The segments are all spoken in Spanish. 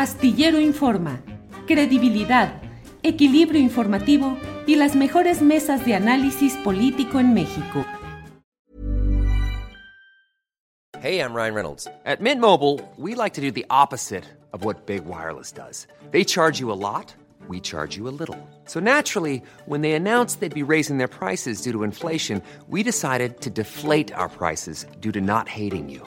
Astillero Informa, credibilidad, equilibrio informativo y las mejores mesas de análisis político en México. Hey, I'm Ryan Reynolds. At Mint Mobile, we like to do the opposite of what Big Wireless does. They charge you a lot, we charge you a little. So naturally, when they announced they'd be raising their prices due to inflation, we decided to deflate our prices due to not hating you.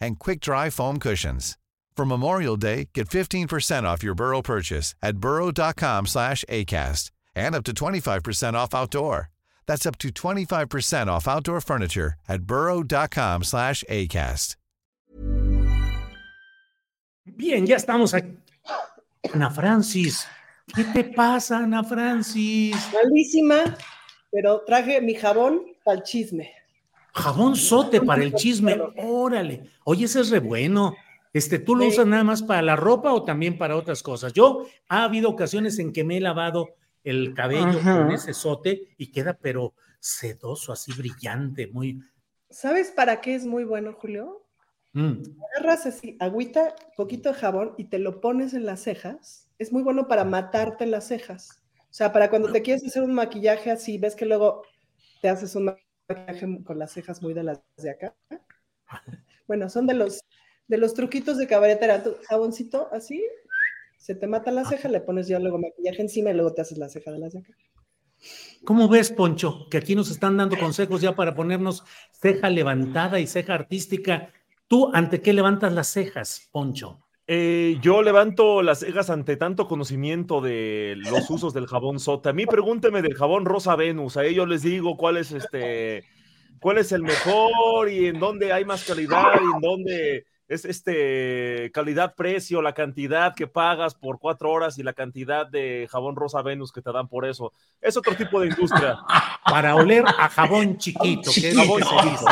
and quick-dry foam cushions. For Memorial Day, get 15% off your Burrow purchase at burrow.com slash ACAST and up to 25% off outdoor. That's up to 25% off outdoor furniture at burrow.com slash ACAST. Bien, ya estamos aquí. Ana Francis, ¿qué te pasa, Ana Francis? Malísima, pero traje mi jabón para el chisme. Jabón sote para el chisme, órale. Oye, ese es re bueno. Este, ¿tú lo Sí. usas nada más para la ropa o también para otras cosas? Yo ha habido ocasiones en que me he lavado el cabello Ajá. con ese sote y queda pero sedoso, así brillante, muy. ¿Sabes para qué es muy bueno, Julio? mm. Agarras así, agüita, poquito de jabón y te lo pones en las cejas. Es muy bueno para matarte las cejas. O sea, para cuando te quieres hacer un maquillaje así, ves que luego te haces un maquillaje con las cejas muy de las de acá. Bueno, son de los de los truquitos de cabaretera. Jaboncito así, se te mata la ceja, le pones ya luego maquillaje encima y luego te haces la ceja de las de acá. ¿Cómo ves, Poncho? Que aquí nos están dando consejos ya para ponernos ceja levantada y ceja artística. ¿Tú ante qué levantas las cejas, Poncho? Eh, yo levanto las cejas ante tanto conocimiento de los usos del jabón sota. A mí pregúnteme del jabón Rosa Venus. A ellos les digo cuál es este, cuál es el mejor y en dónde hay más calidad y en dónde es este calidad-precio, la cantidad que pagas por cuatro horas y la cantidad de jabón Rosa Venus que te dan por eso. Es otro tipo de industria. Para oler a jabón chiquito, que es lo Jabón que se dice.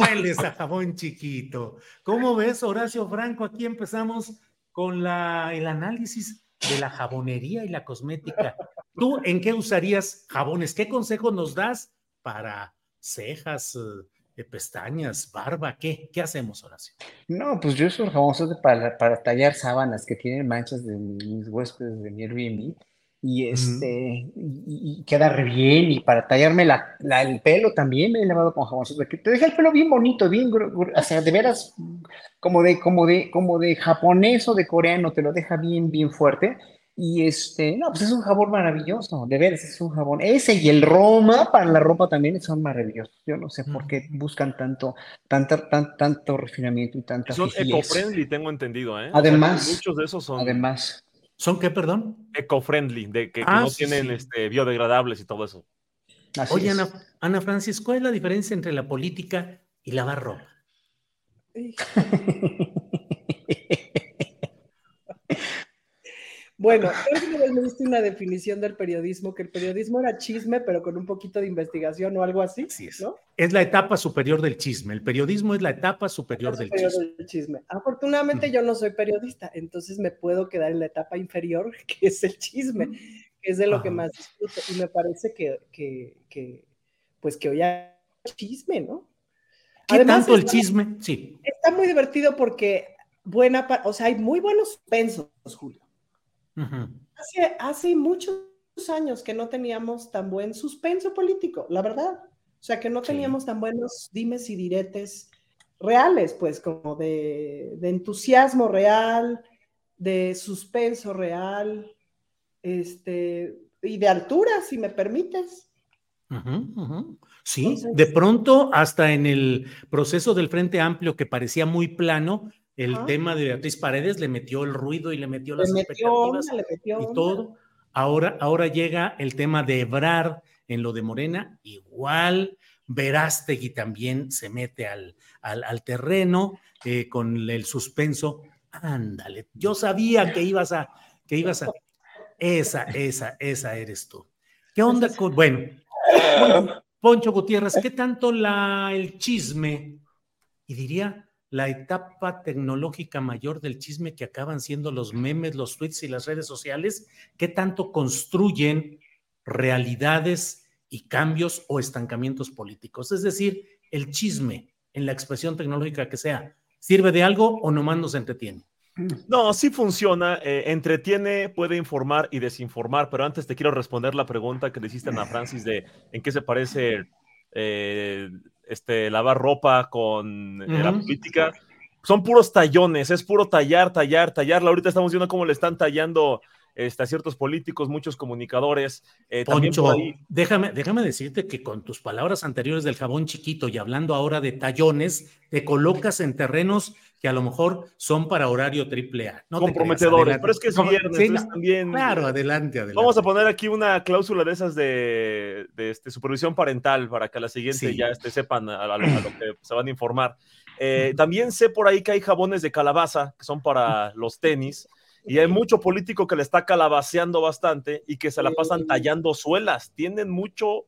Hueles a jabón chiquito. ¿Cómo ves, Horacio Franco? Aquí empezamos con la, el análisis de la jabonería y la cosmética. ¿Tú en qué usarías jabones? ¿Qué consejos nos das para cejas, eh, pestañas, barba? ¿Qué? ¿Qué hacemos, Horacio? No, pues yo jabón sote para, para tallar sábanas que tienen manchas de mis huéspedes de mi Airbnb y este y, y queda re bien y para tallarme la, la- el pelo también me he lavado con jabón que te deja el pelo bien bonito, bien, o sea, de veras como de como de como de japonés o de coreano te lo deja bien bien fuerte y este, no, pues es un jabón maravilloso, de veras es un jabón. Ese y el Roma para la ropa también son maravillosos. Yo no sé por qué buscan tanto, tanta, tan- tanto refinamiento y tanta Son eco-friendly, tengo entendido, ¿eh? O sea, Además- muchos de esos son Además, ¿Son qué, perdón? eco-friendly, de que, que Ah, no sí, tienen sí. este, biodegradables y todo eso. así Oye, es. Ana, Ana Francis, ¿cuál es la diferencia entre la política y lavar ropa? Bueno, creo que me diste una definición del periodismo, que el periodismo era chisme, pero con un poquito de investigación o algo así. Así es. ¿no? Es la etapa superior del chisme. El periodismo es la etapa superior del Superior chisme. del chisme. Afortunadamente yo no soy periodista, entonces me puedo quedar en la etapa inferior, que es el chisme, que es de lo que más disfruto. Y me parece que, que, que, pues que hoy hay chisme, ¿no? ¿Qué Además, tanto el está- chisme? Sí. Está muy divertido porque buena, o sea, hay muy buenos suspensos, Julio. Hace, hace muchos años que no teníamos tan buen suspenso político, la verdad. O sea, que no Sí. teníamos tan buenos dimes y diretes reales, pues, como de, de entusiasmo real, de suspenso real, este, y de altura, si me permites. Sí, Entonces- de pronto, hasta en el proceso del Frente Amplio, que parecía muy plano, el Ajá. tema de Beatriz Paredes le metió el ruido y le metió Le las metió expectativas onda, le metió y todo. Ahora, ahora llega el tema de Ebrar en lo de Morena, igual Verástegui también se mete al, al, al terreno eh, con el suspenso. Ándale, yo sabía que ibas a, que ibas a... Esa, esa, esa eres tú. ¿Qué onda con... Bueno, Poncho Gutiérrez, ¿qué tanto la, el chisme, y diría la etapa tecnológica mayor del chisme que acaban siendo los memes, los tweets y las redes sociales, qué tanto construyen realidades y cambios o estancamientos políticos? Es decir, el chisme en la expresión tecnológica que sea, ¿sirve de algo o nomás nos entretiene? No, sí funciona, eh, entretiene, puede informar y desinformar, pero antes te quiero responder la pregunta que le hiciste a Francis de en qué se parece eh, este, lavar ropa con eh, la política. Son puros tallones, es puro tallar, tallar, tallar. Ahorita estamos viendo cómo le están tallando este, a ciertos políticos, muchos comunicadores. Eh, Poncho, déjame, déjame decirte que con tus palabras anteriores del jabón chiquito y hablando ahora de tallones, te colocas en terrenos que a lo mejor son para horario triple A. No Comprometedores, pero es que es viernes, también. Claro, adelante, adelante. Vamos a poner aquí una cláusula de esas de, este, supervisión parental para que a la siguiente ya este, sepan a, lo que se van a informar. Eh, también sé por ahí que hay jabones de calabaza que son para los tenis. Y hay mucho político que le está calabaceando bastante y que se la pasan tallando suelas. Tienen mucho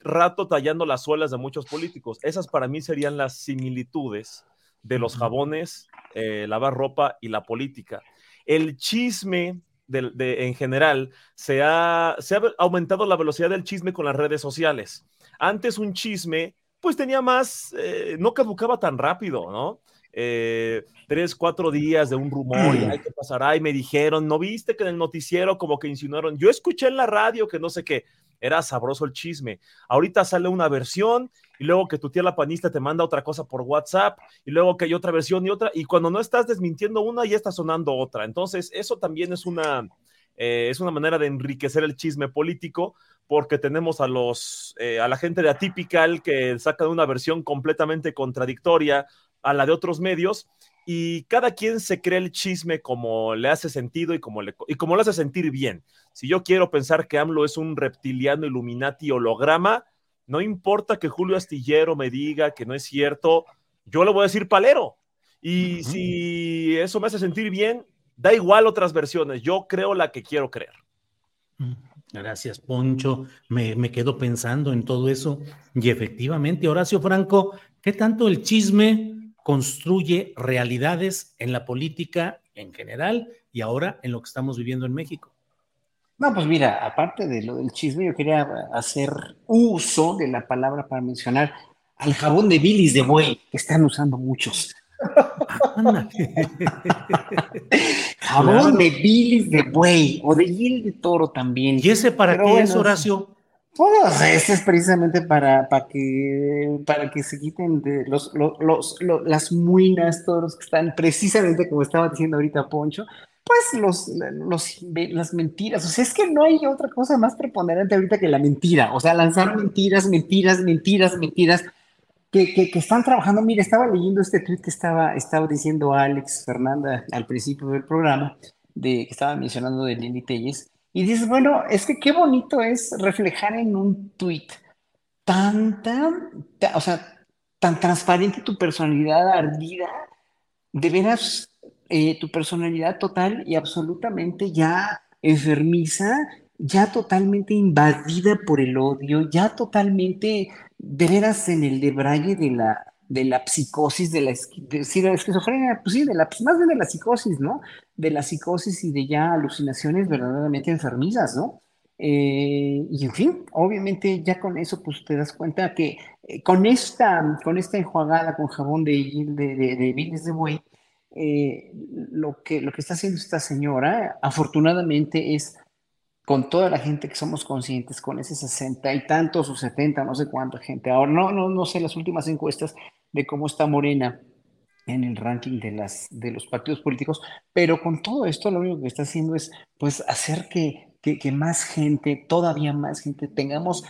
rato tallando las suelas de muchos políticos. Esas para mí serían las similitudes de los jabones, eh, lavar ropa y la política. El chisme de, en general, se ha, se ha aumentado la velocidad del chisme con las redes sociales. Antes un chisme, pues tenía más, eh, no caducaba tan rápido, ¿no? Eh, tres, cuatro días de un rumor y ay, ¿qué pasará? Y me dijeron, ¿no viste que en el noticiero como que insinuaron? Yo escuché en la radio que no sé qué, era sabroso el chisme. Ahorita sale una versión y luego que tu tía la panista te manda otra cosa por WhatsApp y luego que hay otra versión y otra y cuando no estás desmintiendo una ya está sonando otra. Entonces, eso también es una... Eh, es una manera de enriquecer el chisme político porque tenemos a los eh, a la gente de Atypical que sacan una versión completamente contradictoria a la de otros medios y cada quien se cree el chisme como le hace sentido y como le, y como le hace sentir bien. Si yo quiero pensar que AMLO es un reptiliano Illuminati holograma, no importa que Julio Astillero me diga que no es cierto, yo le voy a decir palero. Y si eso me hace sentir bien, da igual otras versiones, yo creo la que quiero creer. Gracias, Poncho. Me, me quedo pensando en todo eso. Y efectivamente, Horacio Franco, ¿qué tanto el chisme construye realidades en la política en general y ahora en lo que estamos viviendo en México. No, pues mira, aparte de lo del chisme, yo quería hacer uso de la palabra para mencionar al jabón de bilis de buey, que están usando muchos. jabón de bilis de buey o de hiel de toro también. ¿Y ese para qué es, Horacio? Pues este es precisamente para, para, que, para que se quiten de los, los, las muinas, todos los que están, precisamente como estaba diciendo ahorita Poncho, pues los, los, las mentiras. O sea, es que no hay otra cosa más preponderante ahorita que la mentira. O sea, lanzar mentiras, mentiras, mentiras, mentiras. Que, que, que, están trabajando. Mira, estaba leyendo este tweet que estaba, estaba diciendo Alex Fernanda al principio del programa, de, que estaba mencionando de Lili Telles, y dices, bueno, es que qué bonito es reflejar en un tweet tan, o sea, tan transparente tu personalidad ardida, de veras eh, tu personalidad total y absolutamente ya enfermiza, ya totalmente invadida por el odio, ya totalmente de veras en el debraye de la, de la psicosis, de la, esquizofrenia, pues sí, de la, pues más bien de la psicosis, ¿no? De la psicosis y de ya alucinaciones verdaderamente enfermizas, ¿no? Eh, y en fin, obviamente ya con eso pues te das cuenta que eh, con, esta, con esta enjuagada con jabón de, de, de, de de buey, eh, lo, que, lo que está haciendo esta señora afortunadamente es con toda la gente que somos conscientes, con ese 60 y tantos o 70, no sé cuánta gente. Ahora no, no, no sé las últimas encuestas de cómo está Morena en el ranking de, las, de los partidos políticos, pero con todo esto lo único que está haciendo es pues hacer que, que, más gente, todavía más gente, tengamos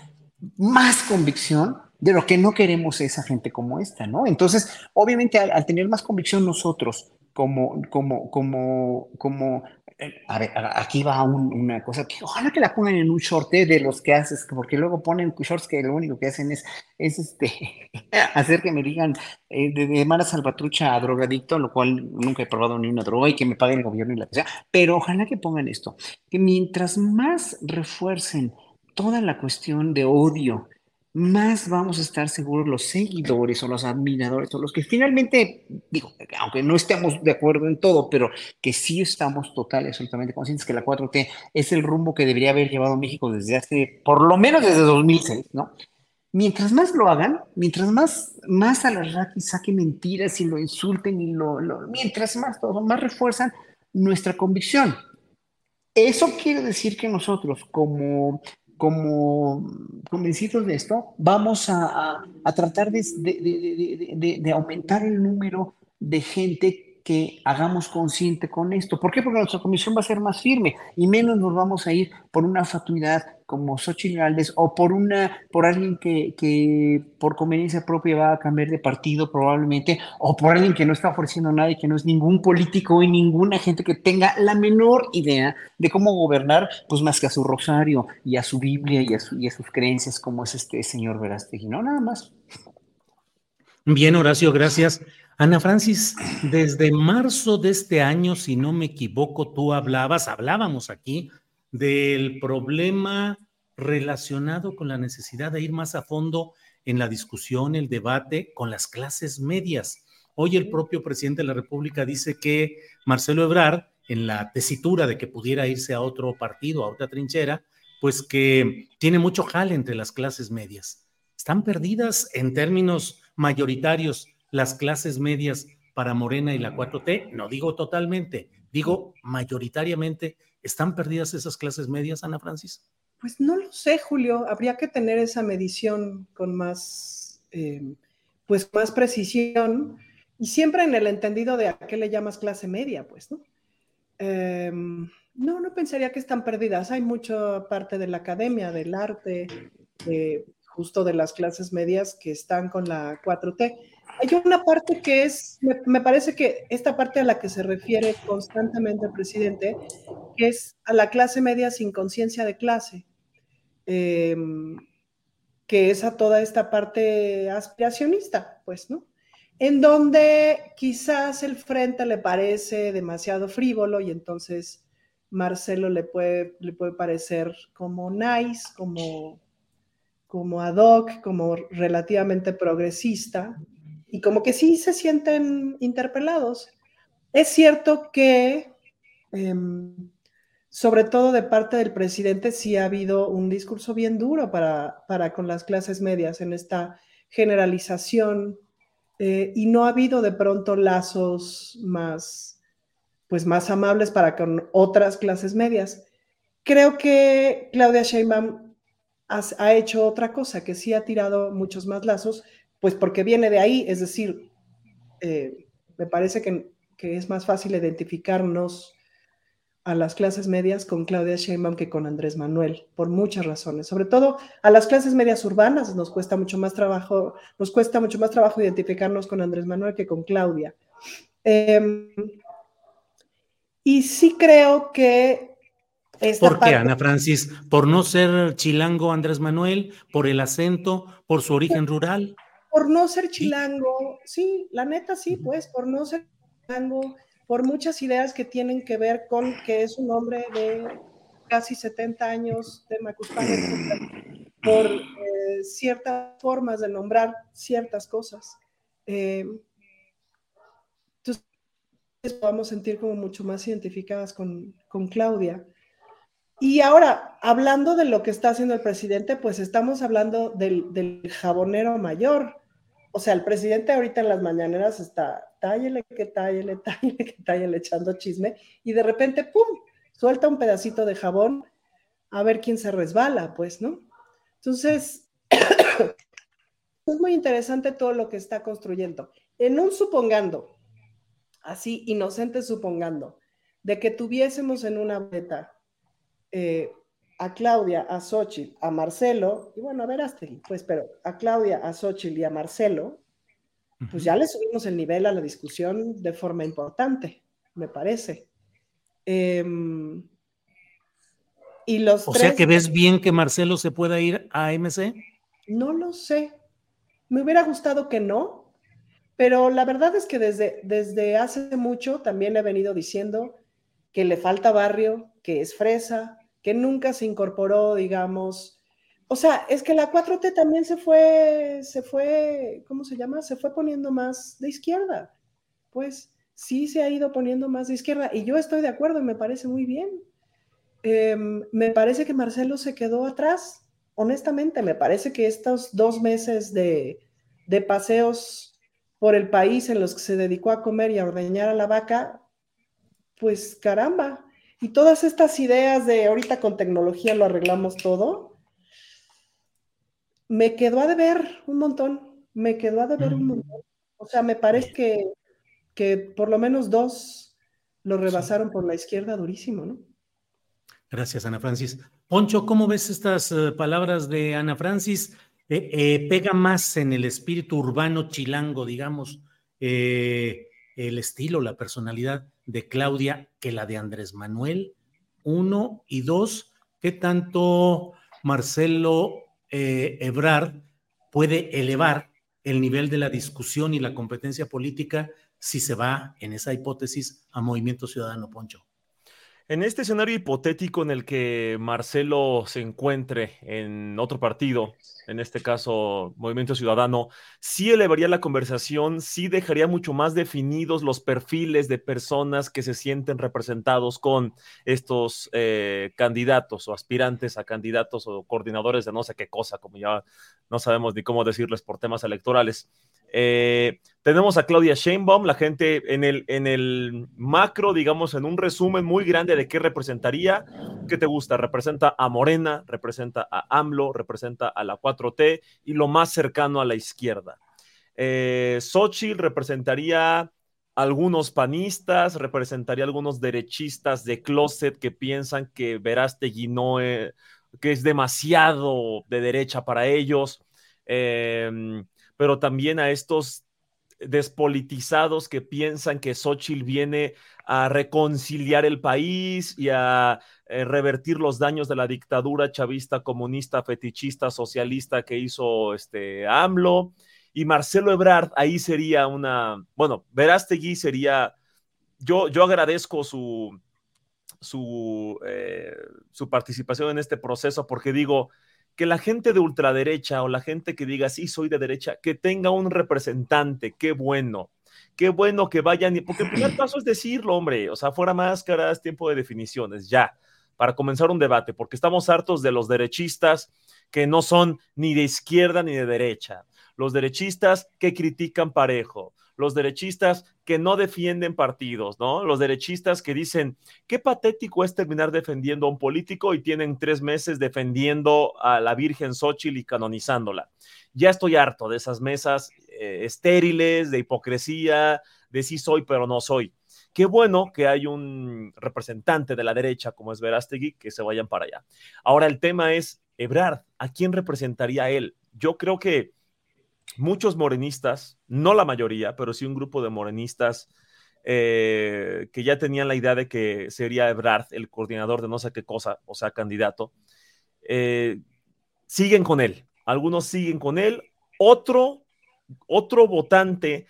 más convicción de lo que no queremos esa gente como esta, ¿no? Entonces, obviamente al, al tener más convicción nosotros como, como, como, como, eh, a ver, aquí va una cosa que ojalá que la pongan en un short de los que haces, porque luego ponen shorts que lo único que hacen es, es este, hacer que me digan eh, de, de mala salvatrucha a drogadicto, lo cual nunca he probado ni una droga y que me pague el gobierno y la sea, pero ojalá que pongan esto, que mientras más refuercen toda la cuestión de odio, más vamos a estar seguros los seguidores o los admiradores o los que finalmente, digo, aunque no estemos de acuerdo en todo, pero que sí estamos total y absolutamente conscientes que la 4T es el rumbo que debería haber llevado México desde hace, por lo menos desde 2006, ¿no? Mientras más lo hagan, mientras más, más a la Raki saquen mentiras y lo insulten y lo, lo mientras más todo, más refuerzan nuestra convicción. Eso quiere decir que nosotros como como convencidos de esto, vamos a, tratar de, de, aumentar el número de gente que hagamos consciente con esto. ¿Por qué? Porque nuestra comisión va a ser más firme y menos nos vamos a ir por una fatuidad como Xochitl Gálvez o por, una, por alguien que, que, por conveniencia propia va a cambiar de partido probablemente o por alguien que no está ofreciendo nada y que no es ningún político y ninguna gente que tenga la menor idea de cómo gobernar, pues más que a su rosario y a su Biblia y a, y a sus creencias como es este señor Verástegui, no, nada más. Bien, Horacio, gracias. Ana Francis, desde marzo de este año, si no me equivoco, tú hablabas, hablábamos aquí del problema relacionado con la necesidad de ir más a fondo en la discusión, el debate con las clases medias. Hoy el propio presidente de la República dice que Marcelo Ebrard, en la tesitura de que pudiera irse a otro partido, a otra trinchera, pues que tiene mucho jale entre las clases medias. Están perdidas en términos mayoritarios las clases medias para Morena y la 4T, no digo totalmente, digo mayoritariamente, ¿están perdidas esas clases medias, Ana Francis? Pues no lo sé, Julio, habría que tener esa medición con más, eh, pues más precisión y siempre en el entendido de a qué le llamas clase media, pues, ¿no? Em, no, no pensaría que están perdidas. Hay mucha parte de la academia, del arte, justo de las clases medias que están con la 4T. Hay una parte que es, me, parece que esta parte a la que se refiere constantemente el presidente, que es a la clase media sin conciencia de clase, em, que es a toda esta parte aspiracionista, pues, ¿no? En donde quizás el frente le parece demasiado frívolo y entonces Marcelo le puede, le puede parecer como nice, como, como ad hoc, como relativamente progresista, y como que sí se sienten interpelados. Es cierto que, em, sobre todo de parte del presidente, sí ha habido un discurso bien duro para, para con las clases medias en esta generalización eh, y no ha habido de pronto lazos más, pues más amables para con otras clases medias. Creo que Claudia Sheinbaum ha hecho otra cosa, que sí ha tirado muchos más lazos, pues porque viene de ahí, es decir, eh, me parece que, es más fácil identificarnos a las clases medias con Claudia Sheinbaum que con Andrés Manuel, por muchas razones. Sobre todo a las clases medias urbanas nos cuesta mucho más trabajo, nos cuesta mucho más trabajo identificarnos con Andrés Manuel que con Claudia. Em, y sí creo que ¿Por qué, Ana Francis? ¿Por no ser chilango Andrés Manuel? ¿Por el acento? ¿Por su origen rural? Por no ser chilango, sí, la neta sí, pues, por no ser chilango, por muchas ideas que tienen que ver con que es un hombre de casi 70 años de Macuspana, por eh, ciertas formas de nombrar ciertas cosas. Eh, entonces, vamos a sentir como mucho más identificadas con, con Claudia. Y ahora, hablando de lo que está haciendo el presidente, pues estamos hablando del, del jabonero mayor, o sea, el presidente ahorita en las mañaneras está, tállele que tállele, tállele que tállele, echando chisme, y de repente, ¡pum!, suelta un pedacito de jabón a ver quién se resbala, pues, ¿no? Entonces, es muy interesante todo lo que está construyendo. En un supongando, así inocente supongando, de que tuviésemos en una beta eh, a Claudia, a Xochitl, a Marcelo, y bueno, a Verástegui, pues, pero a Claudia, a Xochitl y a Marcelo, pues ya le subimos el nivel a la discusión de forma importante, me parece. Em, y los o sea que ves bien que Marcelo se pueda ir a MC. No lo sé. Me hubiera gustado que no, pero la verdad es que desde, desde hace mucho también he venido diciendo que le falta barrio, que es fresa, que nunca se incorporó, digamos. O sea, es que la 4T también se fue, se fue, ¿cómo se llama? Se fue poniendo más de izquierda. Pues sí se ha ido poniendo más de izquierda y yo estoy de acuerdo y me parece muy bien. Em, me parece que Marcelo se quedó atrás, honestamente, me parece que estos dos meses de, de paseos por el país en los que se dedicó a comer y a ordeñar a la vaca, pues caramba. Y todas estas ideas de ahorita con tecnología lo arreglamos todo, me quedó a deber un montón, me quedó a deber un mm. montón. O sea, me parece que, que por lo menos dos lo rebasaron por la izquierda durísimo, ¿no? Gracias, Ana Francis. Poncho, ¿cómo ves estas eh, palabras de Ana Francis? Eh, eh, pega más en el espíritu urbano chilango, digamos, el estilo, la personalidad de Claudia que la de Andrés Manuel, uno, y dos, ¿qué tanto Marcelo Ebrard puede elevar el nivel de la discusión y la competencia política si se va, en esa hipótesis, a Movimiento Ciudadano, Poncho? En este escenario hipotético en el que Marcelo se encuentre en otro partido, en este caso Movimiento Ciudadano, sí elevaría la conversación, sí dejaría mucho más definidos los perfiles de personas que se sienten representados con estos eh, candidatos o aspirantes a candidatos o coordinadores de no sé qué cosa, como ya no sabemos ni cómo decirles por temas electorales. Eh, tenemos a Claudia Sheinbaum, la gente en el, en el macro, digamos, en un resumen muy grande de qué representaría. ¿Qué te gusta? Representa a Morena, representa a AMLO, representa a la 4T y lo más cercano a la izquierda. Eh, Xochitl representaría algunos panistas, representaría algunos derechistas de closet que piensan que Verástegui no eh, que es demasiado de derecha para ellos. Eh, pero también a estos despolitizados que piensan que Xochitl viene a reconciliar el país y a eh, revertir los daños de la dictadura chavista, comunista, fetichista, socialista que hizo este AMLO. Y Marcelo Ebrard ahí sería una, bueno, Verástegui sería, yo, yo agradezco su, su, eh, su participación en este proceso porque digo, que la gente de ultraderecha o la gente que diga, sí, soy de derecha, que tenga un representante, qué bueno, qué bueno que vayan, porque el primer paso es decirlo, hombre, o sea, fuera máscaras, tiempo de definiciones, ya, para comenzar un debate, porque estamos hartos de los derechistas que no son ni de izquierda ni de derecha, los derechistas que critican parejo, los derechistas que no defienden partidos, ¿no? Los derechistas que dicen, qué patético es terminar defendiendo a un político y tienen tres meses defendiendo a la Virgen Xochitl y canonizándola. Ya estoy harto de esas mesas eh, estériles, de hipocresía, de sí soy, pero no soy. Qué bueno que hay un representante de la derecha como es Verástegui, que se vayan para allá. Ahora el tema es, Ebrard, ¿a quién representaría él? Yo creo que muchos morenistas, no la mayoría, pero sí un grupo de morenistas eh, que ya tenían la idea de que sería Ebrard el coordinador de no sé qué cosa, o sea, candidato, eh, siguen con él. Algunos siguen con él. Otro, otro votante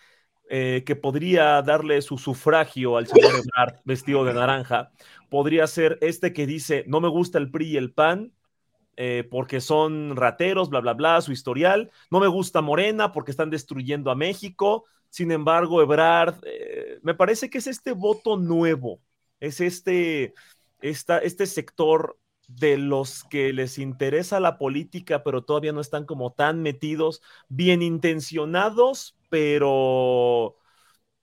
eh, que podría darle su sufragio al señor Ebrard vestido de naranja, podría ser este que dice, no me gusta el PRI y el PAN, eh, porque son rateros, bla, bla, bla, su historial. No me gusta Morena porque están destruyendo a México. Sin embargo, Ebrard, eh, me parece que es este voto nuevo, es este, este sector de los que les interesa la política, pero todavía no están como tan metidos, bien intencionados, pero,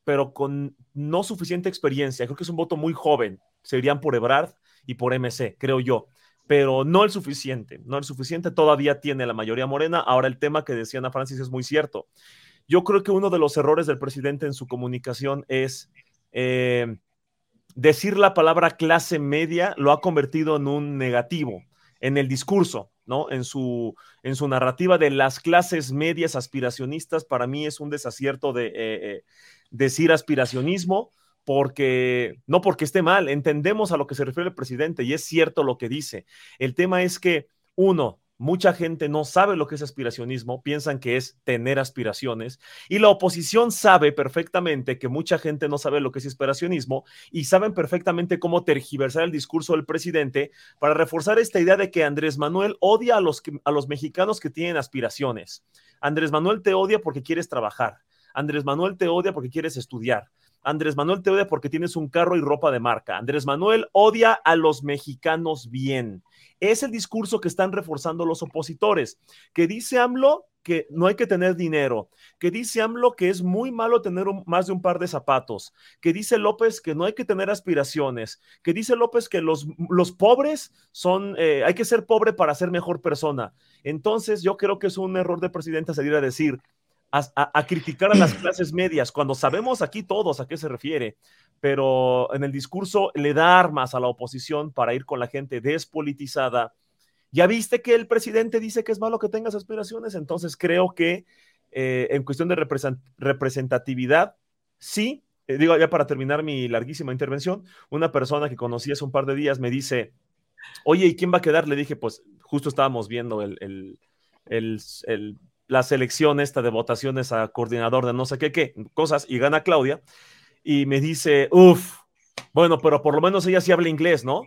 pero con no suficiente experiencia. Creo que es un voto muy joven. Serían por Ebrard y por MC, creo yo pero no el suficiente, no el suficiente, todavía tiene la mayoría morena. Ahora el tema que decía Ana Francis es muy cierto. Yo creo que uno de los errores del presidente en su comunicación es eh, decir la palabra clase media lo ha convertido en un negativo en el discurso. ¿no? En su, en su narrativa de las clases medias aspiracionistas, para mí es un desacierto de eh, eh, decir aspiracionismo, porque no porque esté mal, entendemos a lo que se refiere el presidente y es cierto lo que dice. El tema es que, uno, Mucha gente no sabe lo que es aspiracionismo, piensan que es tener aspiraciones y la oposición sabe perfectamente que mucha gente no sabe lo que es aspiracionismo y saben perfectamente cómo tergiversar el discurso del presidente para reforzar esta idea de que Andrés Manuel odia a los, a los mexicanos que tienen aspiraciones. Andrés Manuel te odia porque quieres trabajar. Andrés Manuel te odia porque quieres estudiar. Andrés Manuel te odia porque tienes un carro y ropa de marca. Andrés Manuel odia a los mexicanos bien. Es el discurso que están reforzando los opositores, que dice AMLO que no hay que tener dinero, que dice AMLO que es muy malo tener más de un par de zapatos, que dice López que no hay que tener aspiraciones, que dice López que los, los pobres son, eh, hay que ser pobre para ser mejor persona. Entonces yo creo que es un error de presidente salir a decir, a, criticar a las clases medias, cuando sabemos aquí todos a qué se refiere, pero en el discurso le da armas a la oposición para ir con la gente despolitizada. Ya viste que el presidente dice que es malo que tengas aspiraciones, entonces creo que eh, en cuestión de representatividad, sí, eh, digo ya para terminar mi larguísima intervención, una persona que conocí hace un par de días me dice, oye, ¿y quién va a quedar? Le dije, pues justo estábamos viendo el, el, el la selección esta de votaciones a coordinador de no sé qué, qué, cosas, y gana Claudia, y me dice, uff, bueno, pero por lo menos ella sí habla inglés, ¿no?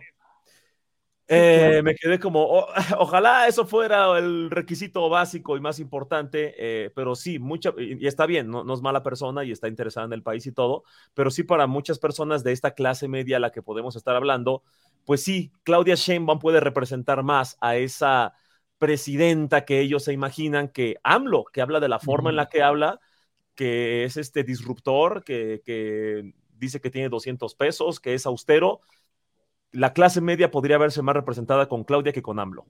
Eh, me quedé como, ojalá eso fuera el requisito básico y más importante, eh, pero sí, mucha, y, está bien, no, no, es mala persona y está interesada en el país y todo, pero sí para muchas personas de esta clase media a la que podemos estar hablando, pues sí, Claudia Sheinbaum puede representar más a esa presidenta que ellos se imaginan que AMLO, que habla de la forma en la que habla, que es este disruptor, que, dice que tiene 200 pesos, que es austero. La clase media podría verse más representada con Claudia que con AMLO.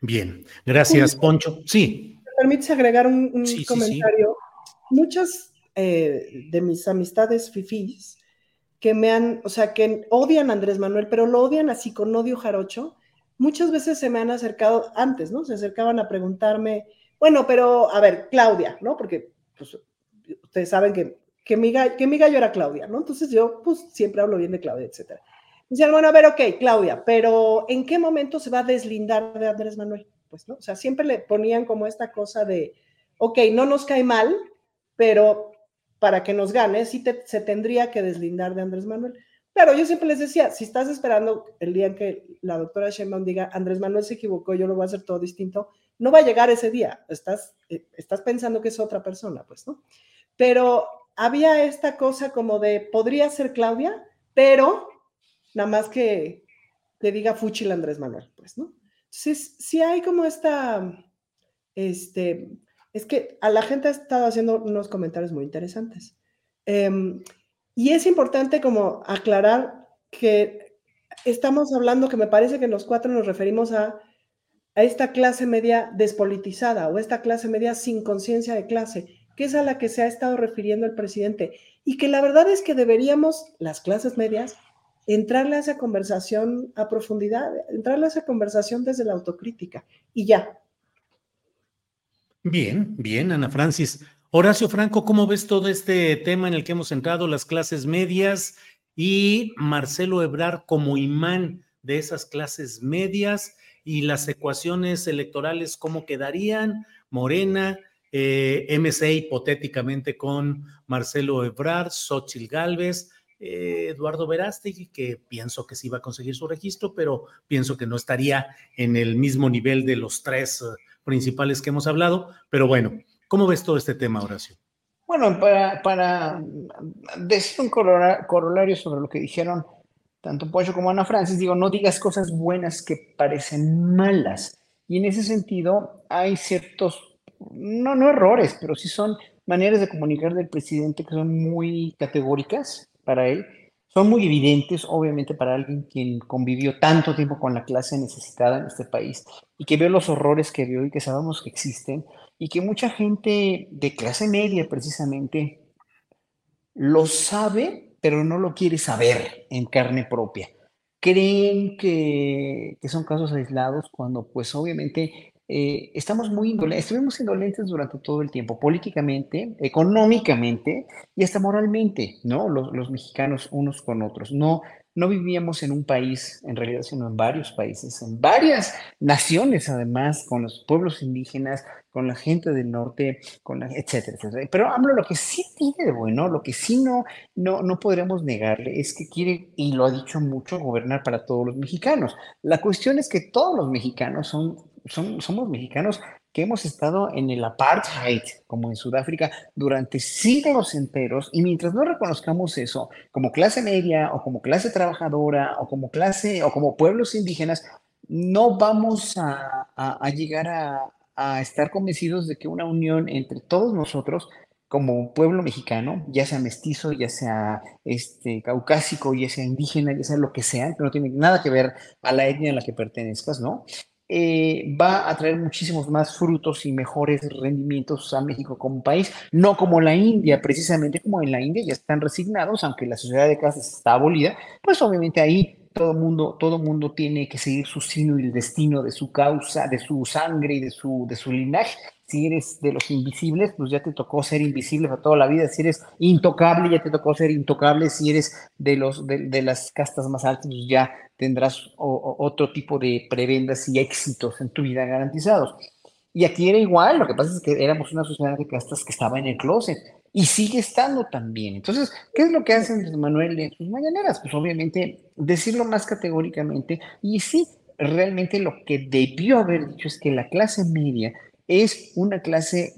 Bien, gracias, Poncho. Sí. ¿Me permites agregar un, comentario? Muchas eh, de mis amistades fifís que me han, o sea, que odian a Andrés Manuel, pero lo odian así con odio jarocho, muchas veces se me han acercado antes, ¿no? Se acercaban a preguntarme, bueno, pero a ver, Claudia, ¿no? Porque pues, ustedes saben que, que, mi, que mi gallo era Claudia, ¿no? Entonces yo, pues, siempre hablo bien de Claudia, etcétera. Decían, bueno, a ver, ok, Claudia, pero ¿en qué momento se va a deslindar de Andrés Manuel? Pues, ¿no? O sea, siempre le ponían como esta cosa de, ok, no nos cae mal, pero para que nos gane, sí se tendría que deslindar de Andrés Manuel. Claro, yo siempre les decía, si estás esperando el día en que la doctora Sheinbaum diga, Andrés Manuel se equivocó, yo lo voy a hacer todo distinto, no va a llegar ese día, estás, eh, estás pensando que es otra persona, pues, ¿no? Pero había esta cosa como de, podría ser Claudia, pero nada más que, que diga Fuchil Andrés Manuel, pues, ¿no? Entonces, sí hay como esta, este, es que a la gente ha estado haciendo unos comentarios muy interesantes. Em, y es importante como aclarar que estamos hablando que me parece que los cuatro nos referimos a, a esta clase media despolitizada o esta clase media sin conciencia de clase, que es a la que se ha estado refiriendo el presidente. Y que la verdad es que deberíamos, las clases medias, entrarle a esa conversación a profundidad, entrarle a esa conversación desde la autocrítica. Y ya. Bien, bien, Ana Francis. Horacio Franco, ¿cómo ves todo este tema en el que hemos entrado, las clases medias y Marcelo Ebrar como imán de esas clases medias y las ecuaciones electorales, cómo quedarían? Morena, eh, MC hipotéticamente con Marcelo Ebrar, Xochil Gálvez, eh, Eduardo Verástegui, que pienso que sí va a conseguir su registro, pero pienso que no estaría en el mismo nivel de los tres eh, principales que hemos hablado. Pero bueno, ¿Cómo ves todo este tema, Horacio? Bueno, para, para decir un corolario sobre lo que dijeron tanto Pocho como Ana Francis, digo, no digas cosas buenas que parecen malas. Y en ese sentido hay ciertos, no, no errores, pero sí son maneras de comunicar del presidente que son muy categóricas para él. Son muy evidentes, obviamente, para alguien quien convivió tanto tiempo con la clase necesitada en este país y que vio los horrores que vio y que sabemos que existen y que mucha gente de clase media precisamente lo sabe, pero no lo quiere saber en carne propia. creen que, que son casos aislados cuando pues obviamente eh, estamos muy indolentes, estuvimos indolentes durante todo el tiempo, políticamente, económicamente y hasta moralmente, ¿no? Los, los, mexicanos unos con otros. No, no vivíamos en un país, en realidad, sino en varios países, en varias naciones, además, con los pueblos indígenas, con la gente del norte, con la, etcétera, etcétera. Pero hablo lo que sí tiene de bueno, lo que sí no, no, no podremos negarle, es que quiere, y lo ha dicho mucho, gobernar para todos los mexicanos. La cuestión es que todos los mexicanos son somos mexicanos que hemos estado en el apartheid, como en Sudáfrica, durante siglos enteros, y mientras no reconozcamos eso como clase media o como clase trabajadora o como clase o como pueblos indígenas, no vamos a, llegar a, a, estar convencidos de que una unión entre todos nosotros como pueblo mexicano, ya sea mestizo, ya sea este, caucásico, ya sea indígena, ya sea lo que sea, que no tiene nada que ver a la etnia a la que pertenezcas, ¿no? Eh, va a traer muchísimos más frutos y mejores rendimientos a México como país, no como la India, precisamente como en la India ya están resignados, aunque la sociedad de clases está abolida, pues obviamente ahí todo mundo, todo mundo tiene que seguir su signo y el destino de su causa, de su sangre y de su, de su linaje. Si eres de los invisibles, pues ya te tocó ser invisible para toda la vida. Si eres intocable, ya te tocó ser intocable. Si eres de, los, de, de las castas más altas, pues ya tendrás otro tipo de prebendas y éxitos en tu vida garantizados. Y aquí era igual, lo que pasa es que éramos una sociedad de castas que estaba en el closet y sigue estando también. Entonces, ¿qué es lo que hace Manuel en sus mañaneras? Pues obviamente decirlo más categóricamente y sí, realmente lo que debió haber dicho es que la clase media es una clase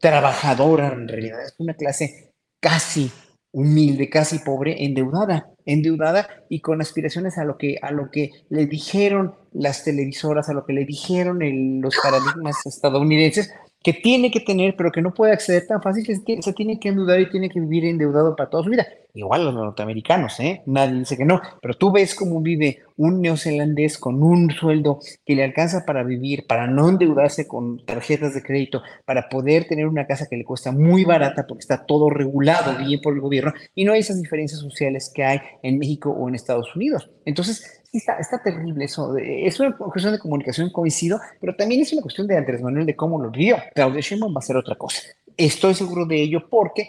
trabajadora en realidad, es una clase casi humilde, casi pobre, endeudada, endeudada y con aspiraciones a lo que, a lo que le dijeron las televisoras, a lo que le dijeron los paradigmas estadounidenses, que tiene que tener, pero que no puede acceder tan fácil, que se tiene que endeudar y tiene que vivir endeudado para toda su vida. Igual los norteamericanos, ¿eh? Nadie dice que no, pero tú ves cómo vive un neozelandés con un sueldo que le alcanza para vivir, para no endeudarse con tarjetas de crédito, para poder tener una casa que le cuesta muy barata porque está todo regulado bien por el gobierno y no hay esas diferencias sociales que hay en México o en Estados Unidos. Entonces, Está, terrible eso. Es una cuestión de comunicación, coincido, pero también es una cuestión de Andrés Manuel de cómo lo vio. Claudia Sheinbaum va a ser otra cosa. Estoy seguro de ello porque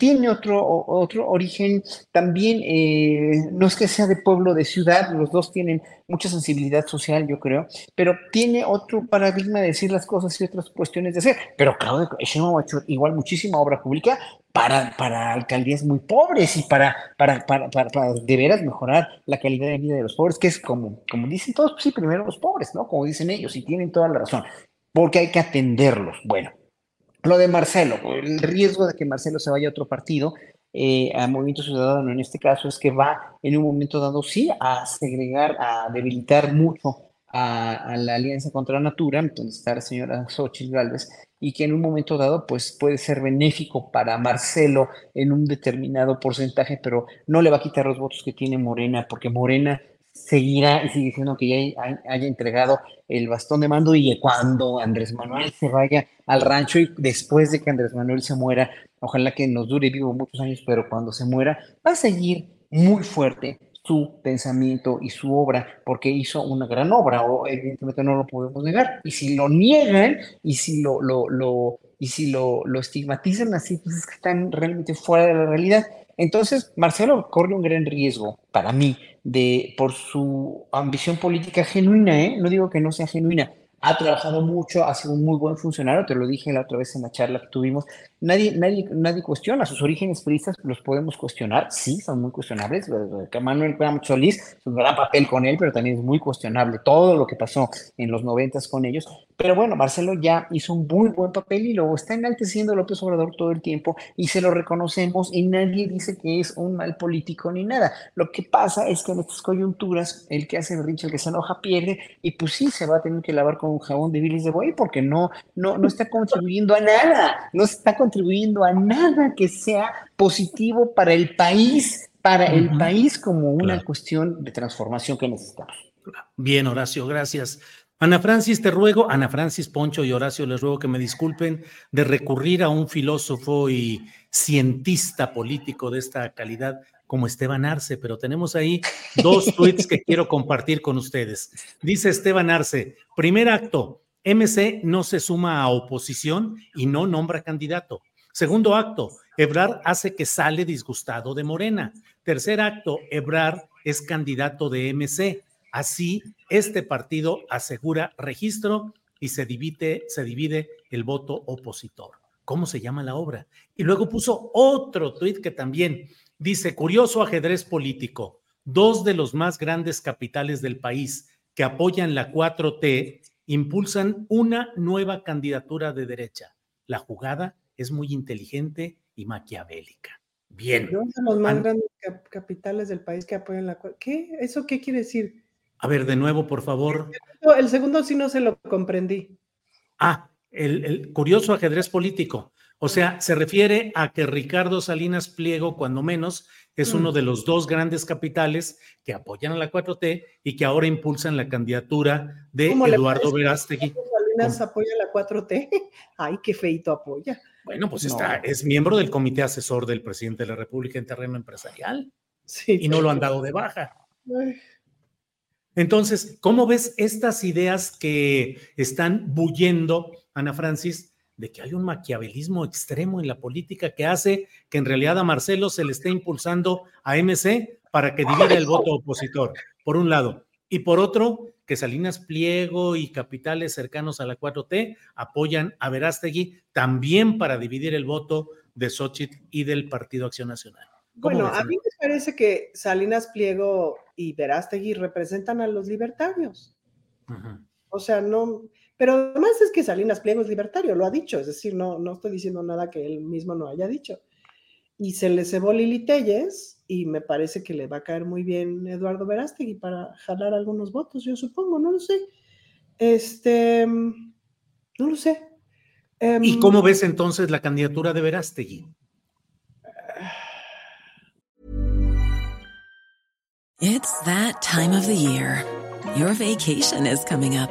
tiene otro, otro origen también, eh, no es que sea de pueblo, de ciudad, los dos tienen mucha sensibilidad social, yo creo, pero tiene otro paradigma de decir las cosas y otras cuestiones de hacer. Pero Claudia Sheinbaum ha igual muchísima obra pública para, para alcaldías muy pobres y para, para, para, para, de veras mejorar la calidad de vida de los pobres, que es como, como dicen todos, pues sí, primero los pobres, ¿no? Como dicen ellos, y tienen toda la razón, porque hay que atenderlos. Bueno, lo de Marcelo, el riesgo de que Marcelo se vaya a otro partido, eh, a Movimiento Ciudadano en este caso, es que va en un momento dado, sí, a segregar, a debilitar mucho a, la Alianza contra la Natura, donde está la señora Xochitl Gálvez, y que en un momento dado pues puede ser benéfico para Marcelo en un determinado porcentaje, pero no le va a quitar los votos que tiene Morena, porque Morena seguirá sigue diciendo que ya haya entregado el bastón de mando y cuando Andrés Manuel se vaya al rancho y después de que Andrés Manuel se muera, ojalá que nos dure vivo muchos años, pero cuando se muera, va a seguir muy fuerte su pensamiento y su obra, porque hizo una gran obra, o evidentemente no lo podemos negar. Y si lo niegan y si lo, lo, lo y si lo, lo estigmatizan así, pues es que están realmente fuera de la realidad. Entonces, Marcelo corre un gran riesgo para mí de por su ambición política genuina, ¿eh? no digo que no sea genuina, ha trabajado mucho, ha sido un muy buen funcionario, te lo dije la otra vez en la charla que tuvimos. Nadie, nadie, nadie cuestiona sus orígenes periodistas, los podemos cuestionar, sí, son muy cuestionables. Manuel Ramos Solís, un gran papel con él, pero también es muy cuestionable todo lo que pasó en los noventas con ellos. Pero bueno, Marcelo ya hizo un muy buen papel y lo está enalteciendo López Obrador todo el tiempo y se lo reconocemos y nadie dice que es un mal político ni nada. Lo que pasa es que en estas coyunturas, el que hace berrinche, el que se enoja, pierde y pues sí, se va a tener que lavar con un jabón de bilis de buey porque no, no, no está contribuyendo a nada, no está contribuyendo a nada que sea positivo para el país, para el país como una cuestión de transformación que necesitamos. Bien, Horacio, gracias. Ana Francis, te ruego, Ana Francis, Poncho y Horacio, les ruego que me disculpen de recurrir a un filósofo y cientista político de esta calidad como Esteban Arce, pero tenemos ahí dos tweets que quiero compartir con ustedes. Dice Esteban Arce, primer acto, MC no se suma a oposición y no nombra candidato. Segundo acto, Ebrar hace que sale disgustado de Morena. Tercer acto, Ebrar es candidato de MC. Así, este partido asegura registro y se divide, se divide el voto opositor. ¿Cómo se llama la obra? Y luego puso otro tuit que también dice, curioso ajedrez político. Dos de los más grandes capitales del país que apoyan la 4T impulsan una nueva candidatura de derecha. La jugada es muy inteligente y maquiavélica. Bien. Los más grandes capitales del país que apoyan la... ¿Qué? ¿Eso qué quiere decir? A ver, de nuevo, por favor. El segundo, sí no se lo comprendí. Ah, el, curioso ajedrez político. O sea, se refiere a que Ricardo Salinas Pliego, cuando menos, es uno mm. de los dos grandes capitales que apoyan a la 4T y que ahora impulsan la candidatura de Eduardo Verástegui. Salinas apoya la 4T. Ay, qué feito apoya. Bueno, pues está, es miembro del comité asesor del presidente de la República en terreno empresarial. Sí. Y no lo han dado de baja. Entonces, ¿cómo ves estas ideas que están bullendo, Ana Francis, de que hay un maquiavelismo extremo en la política que hace que en realidad a Marcelo se le esté impulsando a MC para que divida el voto opositor, por un lado, y por otro, que Salinas Pliego y capitales cercanos a la 4T apoyan a Verástegui también para dividir el voto de Xochitl y del Partido Acción Nacional. Bueno, a mí me parece que Salinas Pliego y Verástegui representan a los libertarios. O sea, no, pero además es que Salinas Pliego es libertario, lo ha dicho, es decir, no, no estoy diciendo nada que él mismo no haya dicho. Y se le cebó Lili Telles y me parece que le va a caer muy bien Eduardo Verástegui para jalar algunos votos, yo supongo, no lo sé. Este, no lo sé. ¿Y em, cómo ves entonces la candidatura de Verástegui? It's that time of the year. Your vacation is coming up.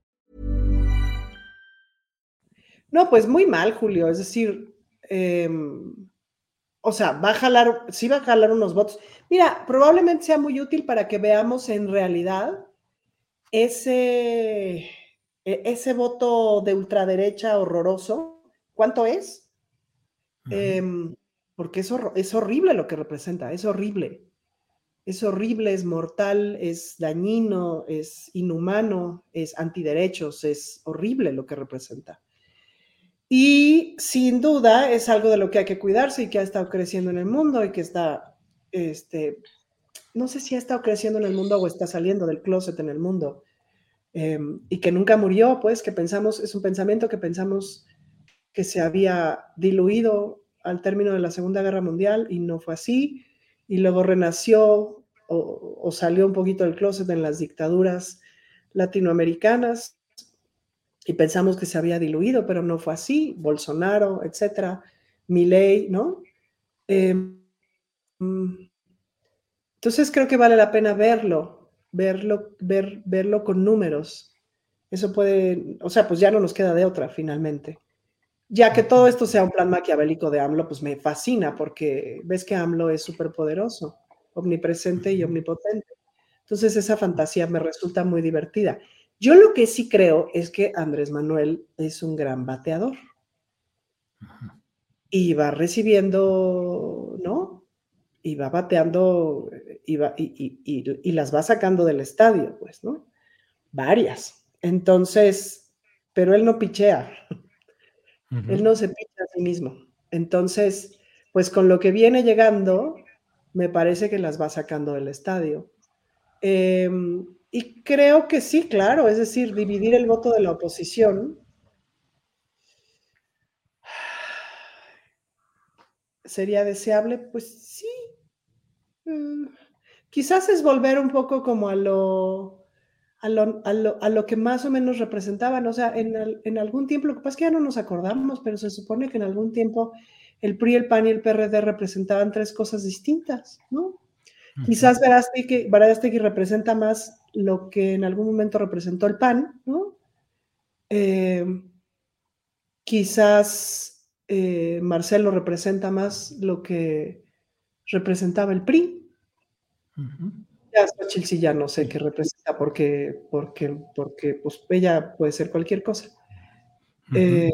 No, pues muy mal, Julio. Es decir, eh, o sea, va a jalar, sí va a jalar unos votos. Mira, probablemente sea muy útil para que veamos en realidad ese, e, ese voto de ultraderecha horroroso. ¿Cuánto es? Em, porque es, es horrible lo que representa, es horrible. Es horrible, es mortal, es dañino, es inhumano, es antiderechos, es horrible lo que representa. Y sin duda es algo de lo que hay que cuidarse y que ha estado creciendo en el mundo y que está, este, no sé si ha estado creciendo en el mundo o está saliendo del closet en el mundo. Em, y que nunca murió, pues que pensamos, es un pensamiento que pensamos que se había diluido al término de la Segunda Guerra Mundial y no fue así. Y luego renació o, o salió un poquito del closet en las dictaduras latinoamericanas y pensamos que se había diluido, pero no fue así. Bolsonaro, etcétera, Milei, ¿no? Em, entonces creo que vale la pena verlo, verlo, ver, verlo con números. Eso puede, o sea, pues ya no nos queda de otra finalmente. Ya que todo esto sea un plan maquiavélico de AMLO, pues me fascina porque ves que AMLO es súper poderoso, omnipresente y omnipotente. Entonces esa fantasía me resulta muy divertida. Yo lo que sí creo es que Andrés Manuel es un gran bateador. Y va recibiendo, ¿no? Y va bateando y, y, las va sacando del estadio, pues, ¿no? varias. Entonces, pero él no pichea. Él no se picha a sí mismo. Entonces, pues con lo que viene llegando, me parece que las va sacando del estadio. Em, y creo que sí, claro, es decir, dividir el voto de la oposición sería deseable, pues sí. Mm, quizás es volver un poco como a lo, a lo, que más o menos representaban. O sea, en, algún tiempo, lo que pasa es que ya no nos acordamos, pero se supone que en algún tiempo el PRI, el PAN y el PRD representaban tres cosas distintas, ¿no? Quizás Verástegui, representa más lo que en algún momento representó el PAN, ¿no? Eh, quizás eh, Marcelo representa más lo que representaba el PRI. Ya Xochitl sí ya no sé qué representa porque, porque, porque pues ella puede ser cualquier cosa. Eh,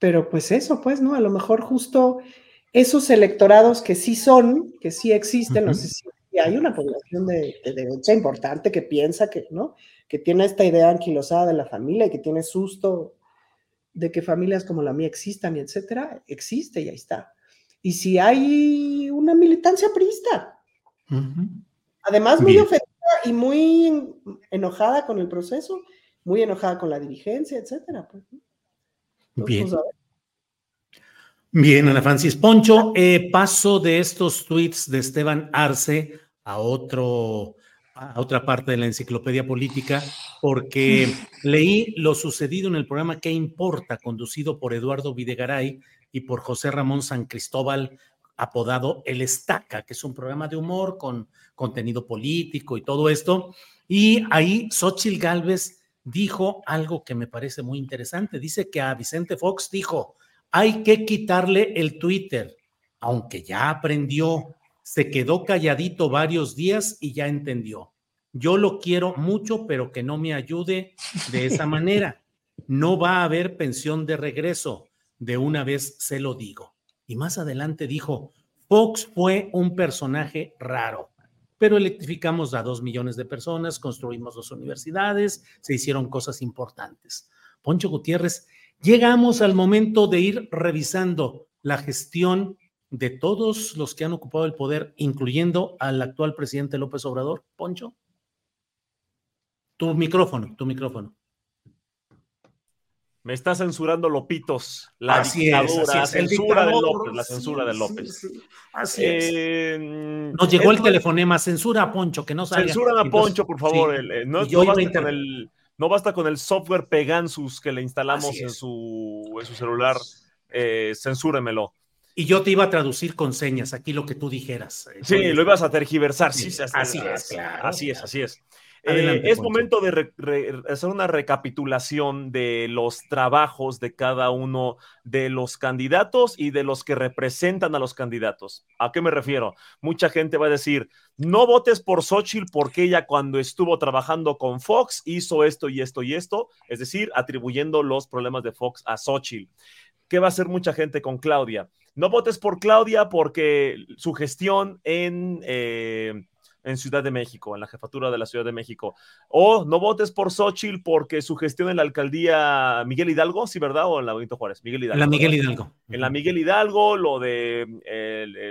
pero pues eso, pues, ¿no? A lo mejor justo esos electorados que sí son, que sí existen, no sé si hay una población de, derecha importante que piensa que, ¿no? Que tiene esta idea anquilosada de la familia y que tiene susto de que familias como la mía existan y etcétera, existe y ahí está. Y si hay una militancia priista, además muy ofendida y muy enojada con el proceso, muy enojada con la dirigencia, etcétera. Pues, Bien. Pues, Bien, Ana Francis Poncho, eh, paso de estos tweets de Esteban Arce a otro a otra parte de la enciclopedia política, porque leí lo sucedido en el programa ¿Qué importa? conducido por Eduardo Videgaray y por José Ramón San Cristóbal, apodado El Estaca, que es un programa de humor con contenido político y todo esto. Y ahí Xochitl Galvez dijo algo que me parece muy interesante. Dice que a Vicente Fox dijo, hay que quitarle el Twitter, aunque ya aprendió, se quedó calladito varios días y ya entendió. Yo lo quiero mucho, pero que no me ayude de esa manera. No va a haber pensión de regreso. De una vez se lo digo. Y más adelante dijo, Fox fue un personaje raro, pero electrificamos a dos millones de personas, construimos dos universidades, se hicieron cosas importantes. Poncho Gutiérrez, llegamos al momento de ir revisando la gestión de todos los que han ocupado el poder, incluyendo al actual presidente López Obrador. Poncho. Tu micrófono, tu micrófono. Me está censurando Lopitos, la así la censura de López, la censura de López. Así es. Eh, Nos llegó el telefonema, censura a Poncho, que no salga. Censura a Poncho, por favor. Eh, no, basta con el, no basta con el software Pegansus que le instalamos en su, en su, celular, eh, censúremelo. Y yo te iba a traducir con señas, aquí lo que tú dijeras. Eh, sí, lo ibas a tergiversar. Sí, así, es, Así es, así es. Eh, es momento de hacer una recapitulación de los trabajos de cada uno de los candidatos y de los que representan a los candidatos. ¿A qué me refiero? Mucha gente va a decir, no votes por Xochitl porque ella cuando estuvo trabajando con Fox hizo esto y esto y esto, es decir, atribuyendo los problemas de Fox a Xochitl. ¿Qué va a hacer mucha gente con Claudia? No votes por Claudia porque su gestión en... Eh, en Ciudad de México, en la jefatura de la Ciudad de México. O no votes por Xochitl porque su gestión en la alcaldía Miguel Hidalgo, sí, ¿verdad? O en la Benito Juárez, Miguel Hidalgo. En la Miguel Hidalgo. En la Miguel Hidalgo, lo de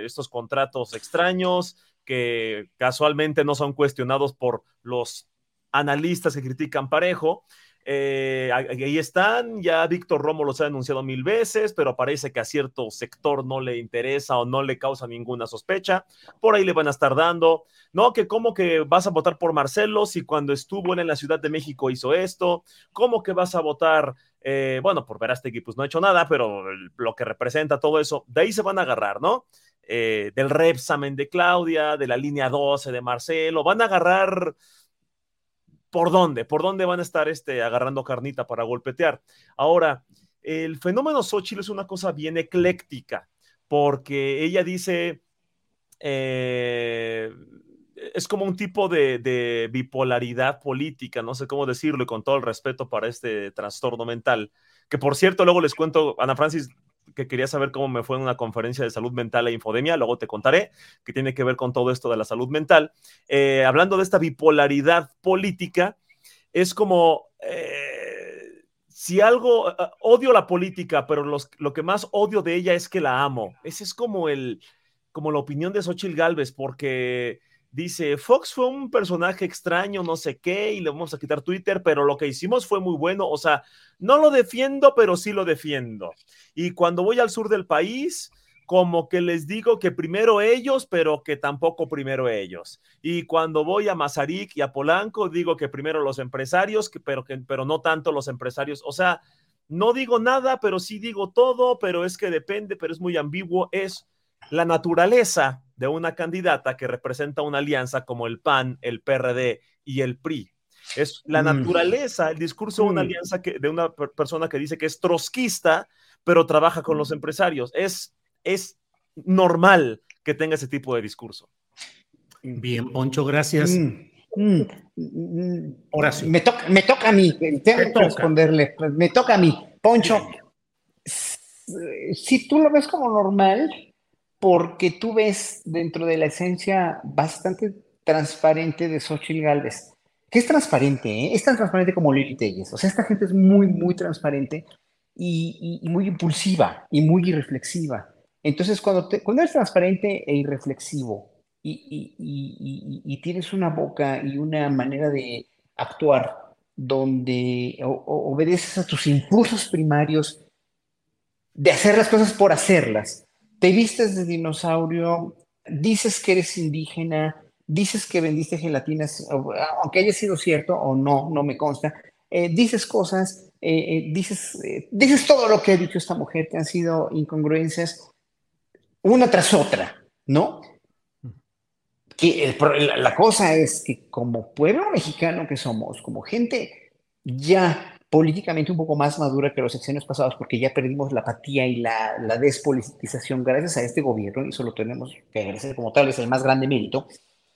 estos contratos extraños que casualmente no son cuestionados por los analistas que critican parejo. Eh, ahí están, ya Víctor Romo los ha denunciado mil veces, pero parece que a cierto sector no le interesa o no le causa ninguna sospecha. Por ahí le van a estar dando, ¿no? Que cómo que vas a votar por Marcelo si cuando estuvo en la Ciudad de México hizo esto, cómo que vas a votar, eh, bueno, por Verástegui pues no ha hecho nada, pero lo que representa todo eso, de ahí se van a agarrar, ¿no? Eh, del Repsamen de Claudia, de la línea 12 de Marcelo, van a agarrar por dónde, por dónde van a estar este, agarrando carnita para golpetear. Ahora, el fenómeno Xochitl es una cosa bien ecléctica, porque ella dice, eh, es como un tipo de, bipolaridad política, no sé cómo decirlo, y con todo el respeto para este trastorno mental, que por cierto, luego les cuento, Ana Francis, que quería saber cómo me fue en una conferencia de salud mental e infodemia, luego te contaré, que tiene que ver con todo esto de la salud mental. Eh, hablando de esta bipolaridad política, es como... Eh, si algo, odio la política, pero lo que más odio de ella es que la amo. Ese es como el, como la opinión de Xochitl Galvez, porque dice, Fox fue un personaje extraño, no sé qué, y le vamos a quitar Twitter, pero lo que hicimos fue muy bueno. O sea, no lo defiendo, pero sí lo defiendo. Y cuando voy al sur del país, como que les digo que primero ellos, pero que tampoco primero ellos. Y cuando voy a Mazarik y a Polanco, digo que primero los empresarios, pero, que, pero no tanto los empresarios. O sea, no digo nada, pero sí digo todo, pero es que depende, pero es muy ambiguo. Es la naturaleza de una candidata que representa una alianza como el PAN, el PRD y el PRI. Es la mm. naturaleza, el discurso de una mm. alianza que, de una persona que dice que es trotskista, pero trabaja con los mm. empresarios. Es, es normal que tenga ese tipo de discurso. Bien, Poncho, gracias. Oración. Me, toca, me toca a mí, tengo que responderle. Me toca a mí. Poncho, si tú lo ves como normal, porque tú ves dentro de la esencia bastante transparente de Xochitl Galvez, que es transparente, ¿eh? es tan transparente como Lili Telles. O sea, esta gente es muy, muy transparente y, muy impulsiva y muy irreflexiva. Entonces, cuando, cuando eres transparente e irreflexivo y, tienes una boca y una manera de actuar donde obedeces a tus impulsos primarios de hacer las cosas por hacerlas, te vistes de dinosaurio, dices que eres indígena, dices que vendiste gelatinas, aunque haya sido cierto o no, no me consta, eh, dices cosas, eh, eh, dices, dices todo lo que ha dicho esta mujer, que han sido incongruencias una tras otra, ¿no? Que la cosa es que como pueblo mexicano que somos, como gente ya políticamente un poco más madura que los sexenios pasados porque ya perdimos la apatía y la, la despolitización gracias a este gobierno y eso lo tenemos que agradecer como tal, es el más grande mérito.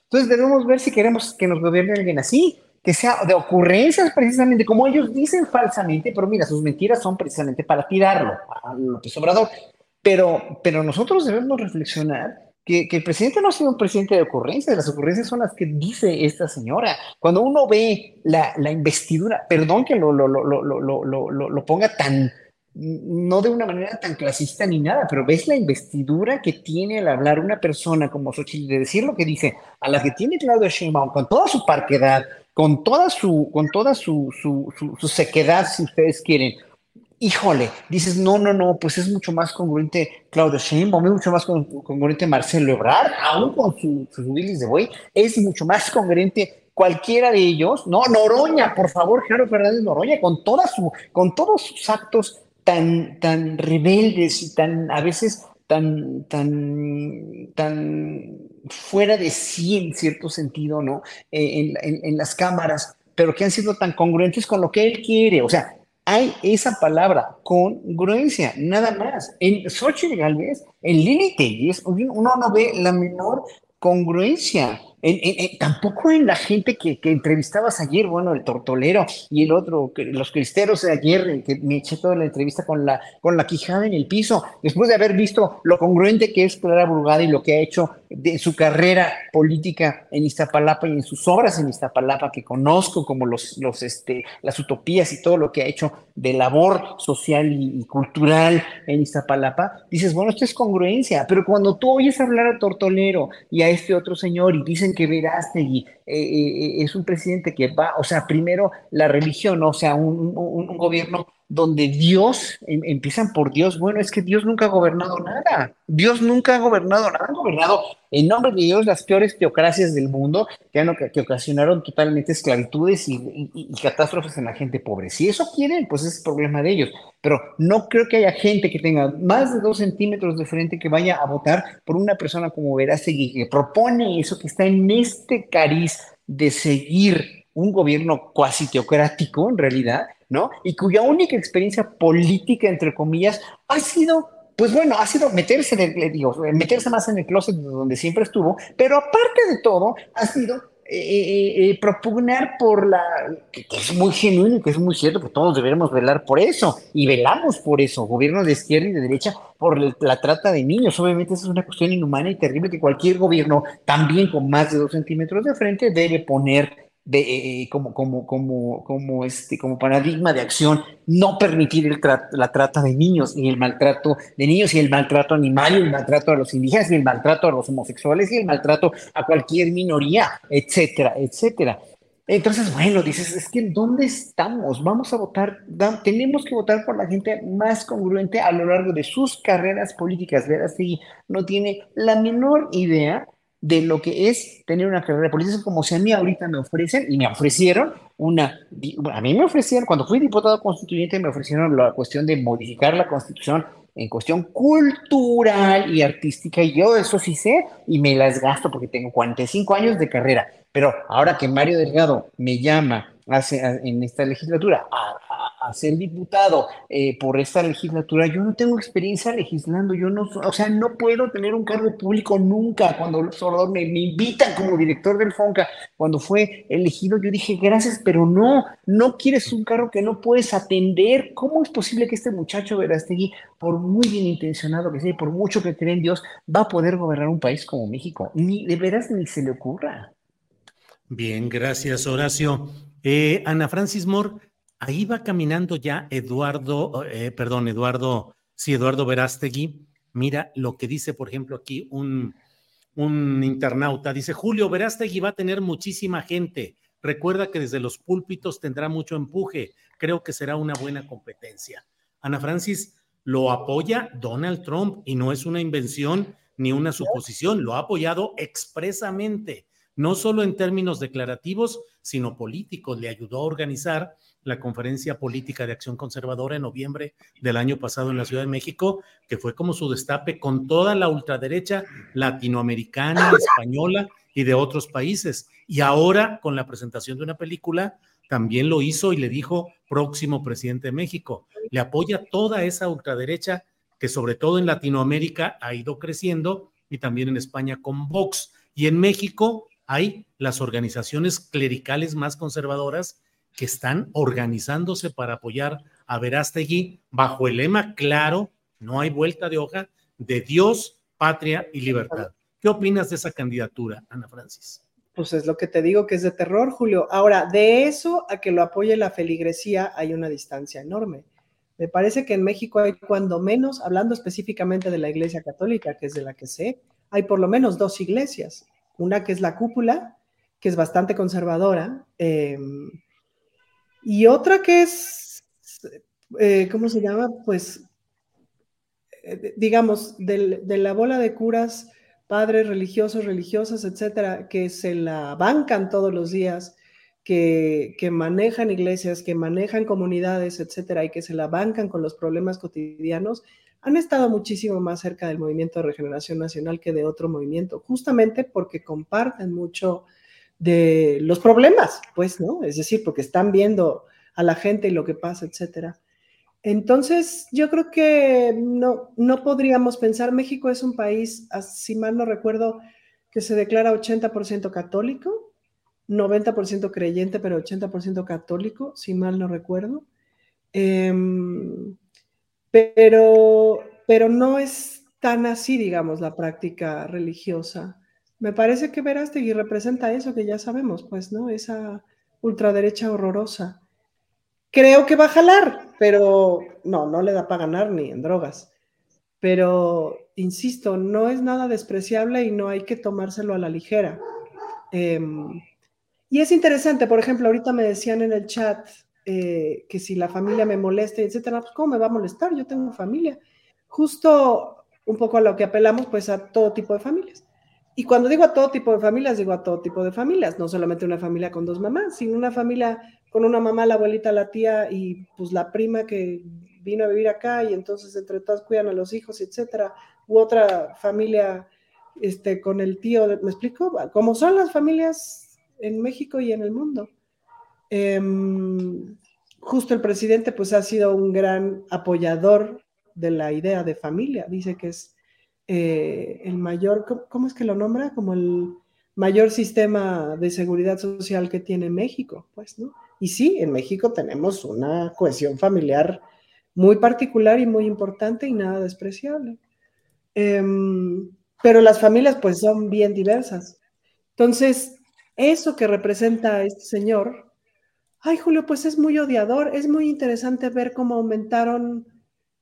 Entonces debemos ver si queremos que nos gobierne alguien así, que sea de ocurrencias precisamente, como ellos dicen falsamente, pero mira, sus mentiras son precisamente para tirarlo a López Obrador. Pero, pero nosotros debemos reflexionar que, el presidente no ha sido un presidente de ocurrencias, las ocurrencias son las que dice esta señora. Cuando uno ve la, la investidura, perdón que lo, lo, lo, lo, ponga tan, no de una manera tan clasista ni nada, pero ves la investidura que tiene al hablar una persona como Xochitl, de decir lo que dice, a la que tiene Claudio Sheinbaum, con toda su parquedad, con toda su, con toda su, su, su sequedad, si ustedes quieren, híjole, dices, no, no, no, pues es mucho más congruente Claudio Sheinbaum, es mucho más congruente Marcelo Ebrard, aún con sus su de buey, es mucho más congruente cualquiera de ellos, no, Noroña, por favor, Gerardo Fernández Noroña, con toda su, con todos sus actos tan, tan rebeldes y tan, a veces, tan, tan, tan fuera de sí en cierto sentido, ¿no? Eh, en, en las cámaras, pero que han sido tan congruentes con lo que él quiere, o sea, hay esa palabra, congruencia, nada más. En Xochitl Galvez, en Lili Telles, uno no ve la menor congruencia tampoco en la gente que, que, entrevistabas ayer, bueno, el tortolero y el otro, los cristeros de ayer, que me eché toda la entrevista con la, con la quijada en el piso, después de haber visto lo congruente que es Clara Burgada y lo que ha hecho de su carrera política en Iztapalapa y en sus obras en Iztapalapa, que conozco como los, los, este, las utopías y todo lo que ha hecho de labor social y, cultural en Iztapalapa, dices, bueno, esto es congruencia, pero cuando tú oyes hablar a Tortolero y a este otro señor y dicen que Verástegui eh, eh, es un presidente que va, o sea, primero la religión, o sea, un, un gobierno donde Dios, em, empiezan por Dios, bueno, es que Dios nunca ha gobernado nada, Dios nunca ha gobernado nada, ha gobernado en nombre de Dios las peores teocracias del mundo que, ocasionaron totalmente esclavitudes y, catástrofes en la gente pobre. Si eso quieren, pues es problema de ellos, pero no creo que haya gente que tenga más de dos centímetros de frente que vaya a votar por una persona como Verástegui, que propone eso, que está en este cariz de seguir un gobierno cuasi teocrático en realidad, ¿no? Y cuya única experiencia política, entre comillas, ha sido, pues bueno, ha sido meterse, digo, meterse más en el closet donde siempre estuvo, pero aparte de todo, ha sido eh, eh, propugnar por la, que, es muy genuino y que es muy cierto que todos debemos velar por eso, y velamos por eso, gobiernos de izquierda y de derecha, por la trata de niños. Obviamente esa es una cuestión inhumana y terrible que cualquier gobierno, también con más de dos centímetros de frente, debe poner eh, eh, como, como, como, como, este, como paradigma de acción, no permitir el la trata de niños y el maltrato de niños y el maltrato animal y el maltrato a los indígenas y el maltrato a los homosexuales y el maltrato a cualquier minoría, etcétera, etcétera. Entonces, bueno, dices, es que ¿dónde estamos? Vamos a votar, tenemos que votar por la gente más congruente a lo largo de sus carreras políticas. Verástegui no tiene la menor idea de lo que es tener una carrera política, como si a mí ahorita me ofrecen, y me ofrecieron una, a mí me ofrecieron, cuando fui diputado constituyente, me ofrecieron la cuestión de modificar la constitución en cuestión cultural y artística, y yo eso sí sé, y me las gasto porque tengo 45 años de carrera, pero ahora que Mario Delgado me llama hace, en esta legislatura a, a ser diputado eh, por esta legislatura, yo no tengo experiencia legislando, yo no, o sea, no puedo tener un cargo público nunca. Cuando me, invitan como director del FONCA, cuando fue elegido, yo dije, gracias, pero no, no quieres un cargo que no puedes atender. ¿Cómo es posible que este muchacho Verastegui, por muy bien intencionado que sea, por mucho que cree en Dios, va a poder gobernar un país como México? Ni de veras ni se le ocurra. Bien, gracias, Horacio. Eh, Ana Francis Moore, Ahí va caminando ya Eduardo, eh, perdón, Eduardo, sí, Eduardo Verástegui. Mira lo que dice, por ejemplo, aquí un, un internauta. Dice, Julio Verástegui va a tener muchísima gente. Recuerda que desde los púlpitos tendrá mucho empuje. Creo que será una buena competencia. Ana Francis lo apoya Donald Trump y no es una invención ni una suposición, lo ha apoyado expresamente, no solo en términos declarativos, sino políticos. Le ayudó a organizar la conferencia política de acción conservadora en noviembre del año pasado en la Ciudad de México, que fue como su destape con toda la ultraderecha latinoamericana, española y de otros países. Y ahora, con la presentación de una película, también lo hizo y le dijo próximo presidente de México. Le apoya toda esa ultraderecha que sobre todo en Latinoamérica ha ido creciendo y también en España con Vox. Y en México hay las organizaciones clericales más conservadoras que están organizándose para apoyar a Verástegui bajo el lema claro, no hay vuelta de hoja, de Dios, patria y libertad. ¿Qué opinas de esa candidatura, Ana Francis? Pues es lo que te digo que es de terror, Julio. Ahora, de eso a que lo apoye la feligresía hay una distancia enorme. Me parece que en México hay cuando menos, hablando específicamente de la Iglesia Católica, que es de la que sé, hay por lo menos dos iglesias. Una que es la cúpula, que es bastante conservadora, eh, y otra que es, eh, ¿cómo se llama? Pues, eh, digamos, de la bola de curas, padres religiosos, religiosas, etcétera, que se la bancan todos los días, que, que, manejan iglesias, que manejan comunidades, etcétera, y que se la bancan con los problemas cotidianos, han estado muchísimo más cerca del movimiento de regeneración nacional que de otro movimiento, justamente porque comparten mucho de los problemas, pues, ¿no? Es decir, porque están viendo a la gente y lo que pasa, etcétera. Entonces, yo creo que no, no podríamos pensar, México es un país, si mal no recuerdo, que se declara 80% católico, 90% creyente, pero 80% católico, si mal no recuerdo. Em, pero, pero no es tan así, digamos, la práctica religiosa. Me parece que Verástegui representa eso que ya sabemos, pues, ¿no? Esa ultraderecha horrorosa. Creo que va a jalar, pero no, no le da para ganar ni en drogas. Pero, insisto, no es nada despreciable y no hay que tomárselo a la ligera. Em, y es interesante, por ejemplo, ahorita me decían en el chat eh, que si la familia me molesta, etcétera, pues ¿cómo me va a molestar? Yo tengo familia. Justo un poco a lo que apelamos, pues a todo tipo de familias. Y cuando digo a todo tipo de familias, digo a todo tipo de familias, no solamente una familia con dos mamás, sino una familia con una mamá, la abuelita, la tía y pues la prima que vino a vivir acá y entonces entre todas cuidan a los hijos, etcétera, u otra familia este, con el tío, ¿me explico? Como son las familias en México y en el mundo. Em, justo el presidente pues ha sido un gran apoyador de la idea de familia, dice que es eh, el mayor, ¿cómo es que lo nombra? Como el mayor sistema de seguridad social que tiene México, pues, ¿no? Y sí, en México tenemos una cohesión familiar muy particular y muy importante y nada despreciable. Em, pero las familias pues son bien diversas. Entonces, eso que representa este señor, ay Julio, pues es muy odiador, es muy interesante ver cómo aumentaron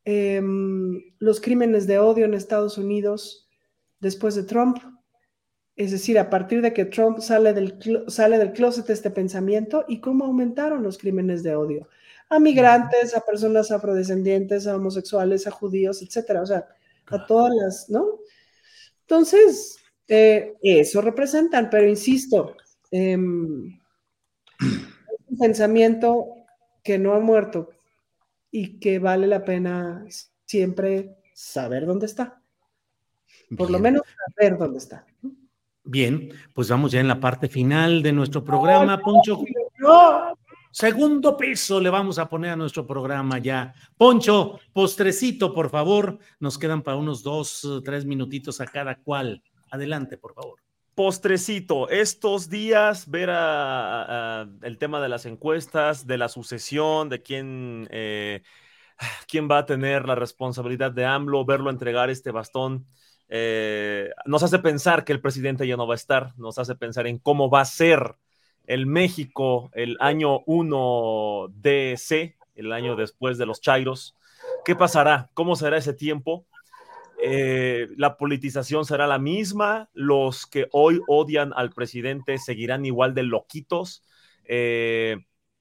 em, los crímenes de odio en Estados Unidos después de Trump. Es decir, a partir de que Trump sale del, sale del closet este pensamiento y cómo aumentaron los crímenes de odio a migrantes, a personas afrodescendientes, a homosexuales, a judíos, etcétera, o sea, a todas las, ¿no? Entonces, eh, eso representan, pero insisto, em, es un pensamiento que no ha muerto y que vale la pena siempre saber dónde está. Por lo menos saber dónde está. Bien, pues vamos ya en la parte final de nuestro programa, Poncho. Segundo peso le vamos a poner a nuestro programa ya. Poncho, postrecito, por favor. Nos quedan para unos dos, tres minutitos a cada cual. Adelante, por favor. Postrecito, estos días ver el tema de las encuestas, de la sucesión, de quién, eh, quién va a tener la responsabilidad de AMLO, verlo entregar este bastón. Eh, nos hace pensar que el presidente ya no va a estar, nos hace pensar en cómo va a ser el México el año 1 DC, el año después de los Chairos. ¿Qué pasará? ¿Cómo será ese tiempo? Eh, la politización será la misma, los que hoy odian al presidente seguirán igual de loquitos. Eh,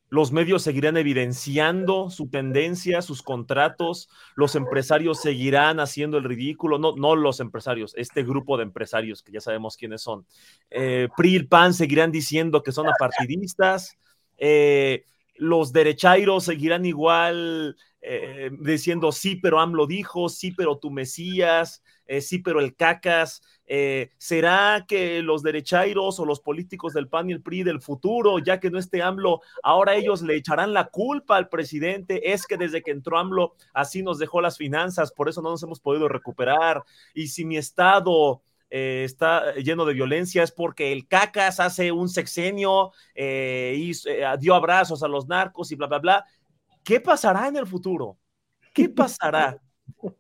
los medios seguirán evidenciando su tendencia, sus contratos, los empresarios seguirán haciendo el ridículo, no, no los empresarios, este grupo de empresarios que ya sabemos quiénes son. Eh, PRI y PAN seguirán diciendo que son apartidistas, eh, los derechairos seguirán igual eh, diciendo sí, pero AMLO dijo, sí, pero tu Mesías, eh, sí, pero el cacas. Eh, ¿Será que los derechairos o los políticos del PAN y el PRI del futuro, ya que no esté AMLO, ahora ellos le echarán la culpa al presidente? Es que desde que entró AMLO así nos dejó las finanzas, por eso no nos hemos podido recuperar. Y si mi estado... está lleno de violencia es porque el cacas hace un sexenio y dio abrazos a los narcos y bla, bla, bla. ¿Qué pasará en el futuro? ¿Qué pasará?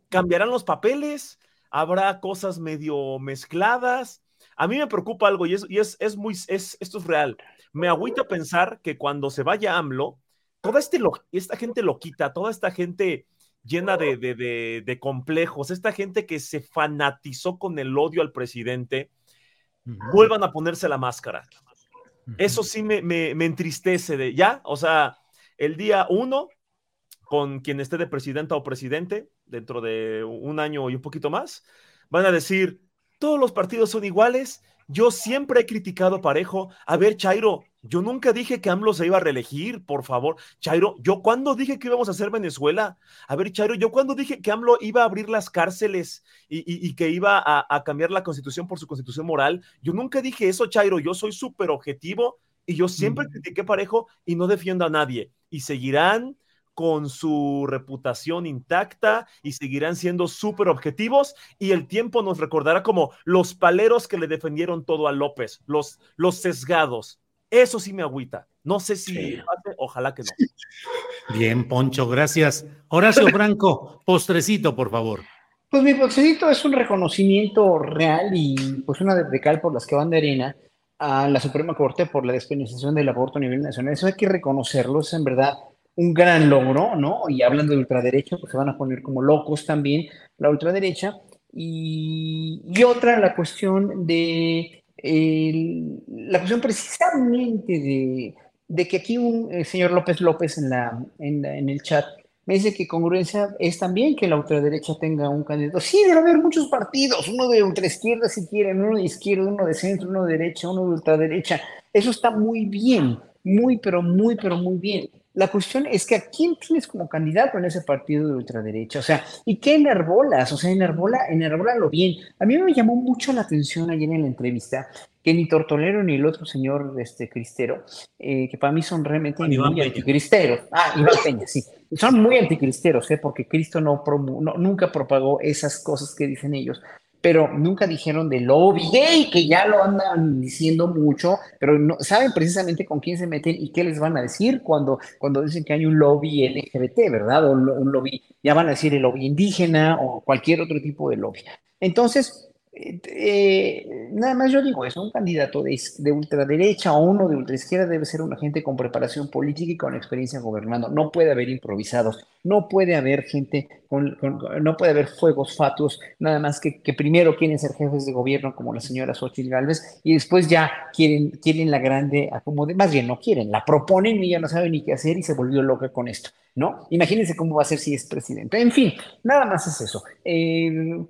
¿Cambiarán los papeles? ¿Habrá cosas medio mezcladas? A mí me preocupa algo y es, y es, es muy, es, esto es real. Me agüita pensar que cuando se vaya AMLO, toda este lo, esta gente loquita, toda esta gente llena de, de, de, complejos, esta gente que se fanatizó con el odio al presidente, vuelvan a ponerse la máscara. Eso sí me, me, me entristece de, ¿ya? O sea, el día uno, con quien esté de presidenta o presidente, dentro de un año y un poquito más, van a decir, todos los partidos son iguales. Yo siempre he criticado parejo. A ver, Chairo, yo nunca dije que AMLO se iba a reelegir, por favor. Chairo, yo cuando dije que íbamos a hacer Venezuela. A ver, Chairo, yo cuando dije que AMLO iba a abrir las cárceles y, que iba a, a, cambiar la constitución por su constitución moral. Yo nunca dije eso, Chairo. Yo soy súper objetivo y yo siempre critiqué parejo y no defiendo a nadie y seguirán con su reputación intacta y seguirán siendo súper objetivos y el tiempo nos recordará como los paleros que le defendieron todo a López, los, los sesgados. Eso sí me agüita. No sé si ojalá que no. Bien, Poncho, gracias. Horacio Franco, postrecito, por favor. Pues mi postrecito es un reconocimiento real y pues una de cal por las que van de arena a la Suprema Corte por la despenalización del aborto a nivel nacional. Eso hay que reconocerlo, es en verdad un gran logro, ¿no? Y hablando de ultraderecha, pues se van a poner como locos también la ultraderecha. Y, y otra, la cuestión de, la cuestión precisamente de, de que aquí un el señor López López en, la, en, en el chat me dice que congruencia es también que la ultraderecha tenga un candidato. Sí, debe haber muchos partidos, uno de ultraizquierda si quieren, uno de izquierda, uno de centro, uno de derecha, uno de ultraderecha. Eso está muy bien, muy, pero muy, pero muy bien. La cuestión es que a quién tienes como candidato en ese partido de ultraderecha, o sea, ¿y qué enerbolas? O sea, enerbola, lo bien. A mí me llamó mucho la atención ayer en la entrevista que ni Tortolero ni el otro señor este, Cristero, eh, que para mí son realmente muy anticristeros. Ah, Iván Peña, sí. Son muy anticristeros, ¿eh? porque Cristo no, nunca propagó esas cosas que dicen ellos. pero nunca dijeron de lobby gay, que ya lo andan diciendo mucho, pero no saben precisamente con quién se meten y qué les van a decir cuando, cuando dicen que hay un lobby LGBT, ¿verdad? O un lobby, ya van a decir el lobby indígena o cualquier otro tipo de lobby. Entonces, eh, nada más yo digo eso, un candidato de, de, ultraderecha o uno de ultraizquierda debe ser un agente con preparación política y con experiencia gobernando. No puede haber improvisados, no puede haber gente, no puede haber fuegos fatuos, nada más que, que, primero quieren ser jefes de gobierno como la señora Xochitl Galvez y después ya quieren, quieren la grande acomode, más bien no quieren, la proponen y ya no saben ni qué hacer y se volvió loca con esto. ¿no? Imagínense cómo va a ser si es presidente. En fin, nada más es eso. Eh,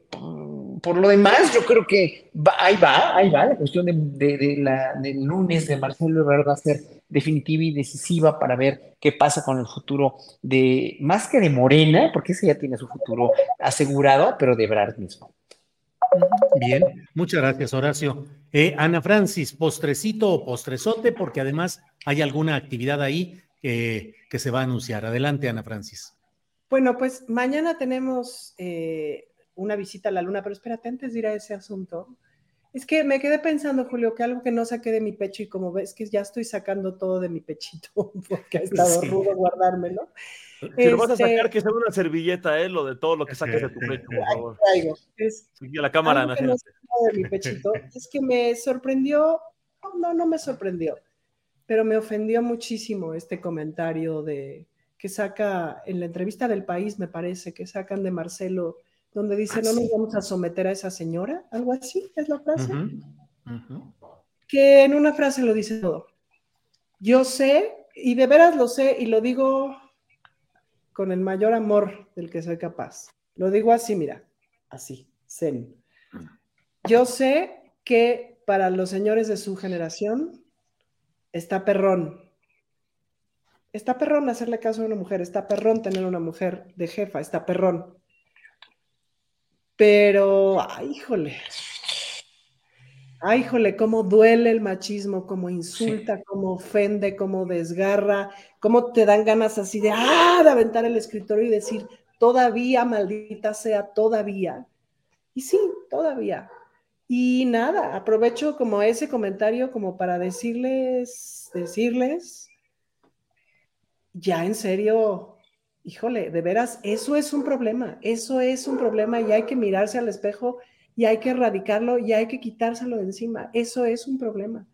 por lo demás, yo creo que ahí va, ahí va. La cuestión de, la, del lunes de Marcelo Ebrard va a ser definitiva y decisiva para ver qué pasa con el futuro de, más que de Morena, porque ese ya tiene su futuro asegurado, pero de Ebrard mismo. Bien, muchas gracias, Horacio. Eh, Ana Francis, postrecito o postrezote, porque además hay alguna actividad ahí que se va a anunciar. Adelante, Ana Francis. Bueno, pues mañana tenemos eh, una visita a la luna, pero espérate, antes de ir a ese asunto, es que me quedé pensando, Julio, que algo que no saqué de mi pecho y como ves que ya estoy sacando todo de mi pechito porque ha estado rudo guardármelo. Si lo vas a sacar, este que sea una servilleta, ¿eh? Lo de todo lo que saques de tu pecho, por favor. Es, la cámara, algo que no de mi pechito, es que me sorprendió, no, no me sorprendió pero me ofendió muchísimo este comentario de que saca en la entrevista del país, me parece, que sacan de Marcelo, donde dice, ah, no nos vamos a someter a esa señora, algo así es la frase. Que en una frase lo dice todo. Yo sé, y de veras lo sé, y lo digo con el mayor amor del que soy capaz. Lo digo así, mira, así, zen. Yo sé que para los señores de su generación, está perrón. Está perrón hacerle caso a una mujer, está perrón tener una mujer de jefa, está perrón. Pero, ay, híjole. Ay, híjole, cómo duele el machismo, cómo insulta, cómo ofende, cómo desgarra, cómo te dan ganas así de, ah, de aventar el escritorio y decir, todavía, maldita sea, todavía. Y sí, todavía. Y nada, aprovecho como ese comentario como para decirles, decirles, ya en serio, híjole, de veras, eso es un problema, eso es un problema y hay que mirarse al espejo y hay que erradicarlo y hay que quitárselo de encima, eso es un problema.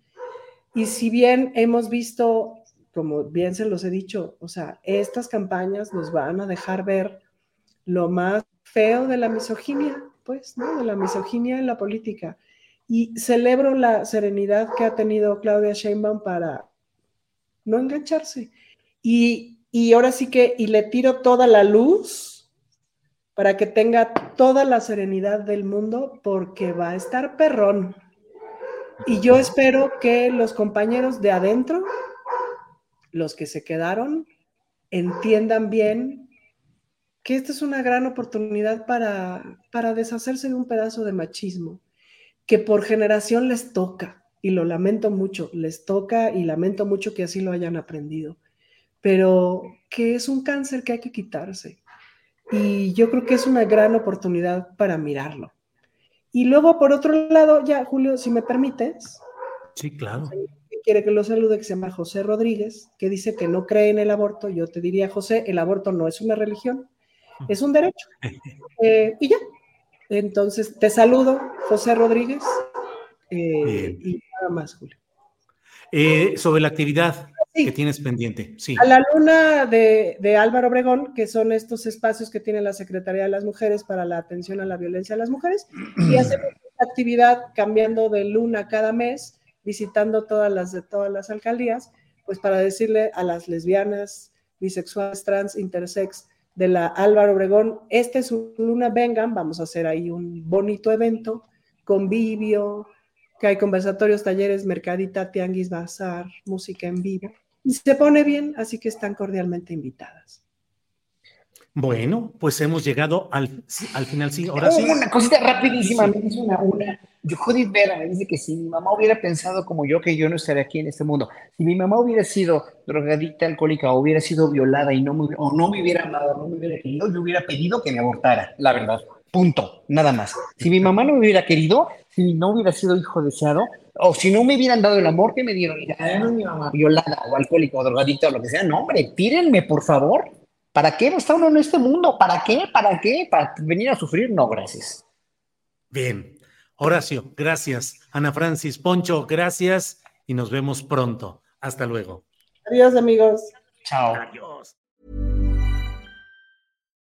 Y si bien hemos visto, como bien se los he dicho, o sea, estas campañas nos van a dejar ver lo más feo de la misoginia, pues, ¿no? De la misoginia en la política. Y celebro la serenidad que ha tenido Claudia Sheinbaum para no engancharse. Y, y ahora sí que, y le tiro toda la luz para que tenga toda la serenidad del mundo, porque va a estar perrón. Y yo espero que los compañeros de adentro, los que se quedaron, entiendan bien que esta es una gran oportunidad para, para deshacerse de un pedazo de machismo que por generación les toca, y lo lamento mucho, les toca y lamento mucho que así lo hayan aprendido, pero que es un cáncer que hay que quitarse. Y yo creo que es una gran oportunidad para mirarlo. Y luego, por otro lado, ya, Julio, si me permites. Sí, claro. Quiere que lo salude, que se llama José Rodríguez, que dice que no cree en el aborto. Yo te diría, José, el aborto no es una religión, es un derecho. Eh, y ya. Entonces, te saludo, José Rodríguez. Eh, y nada más, Julio. Eh, sobre la actividad que tienes pendiente. Sí. A la luna de, Álvaro Obregón, que son estos espacios que tiene la Secretaría de las Mujeres para la atención a la violencia a las mujeres, y hacemos actividad cambiando de luna cada mes, visitando todas las de todas las alcaldías, pues para decirle a las lesbianas, bisexuales, trans, intersex, de la Álvaro Obregón. Este es su luna, vengan, vamos a hacer ahí un bonito evento, convivio, que hay conversatorios, talleres, mercadita, tianguis, bazar, música en vivo. Y se pone bien, así que están cordialmente invitadas. Bueno, pues hemos llegado al, al final, sí, ahora sí. Una cosita rapidísima, me dice una, una, Judith Vera me dice que si mi mamá hubiera pensado como yo, que yo no estaría aquí en este mundo. Si mi mamá hubiera sido drogadicta, alcohólica, o hubiera sido violada y no me, o no me hubiera amado, no me hubiera querido, yo hubiera pedido que me abortara, la verdad. Punto, nada más. Si mi mamá no me hubiera querido, si no hubiera sido hijo deseado, o si no me hubieran dado el amor que me dieron, no mi mamá violada o alcohólico o drogadicto o lo que sea, no, hombre, tírenme, por favor. ¿Para qué está uno en este mundo? ¿Para qué? ¿Para qué? ¿Para venir a sufrir? No, gracias. Bien. Horacio, gracias. Ana Francis, Poncho, gracias y nos vemos pronto. Hasta luego. Adiós, amigos. Chao. Adiós.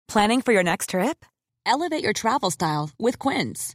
Planning for your next trip? Elevate your travel style with Quince.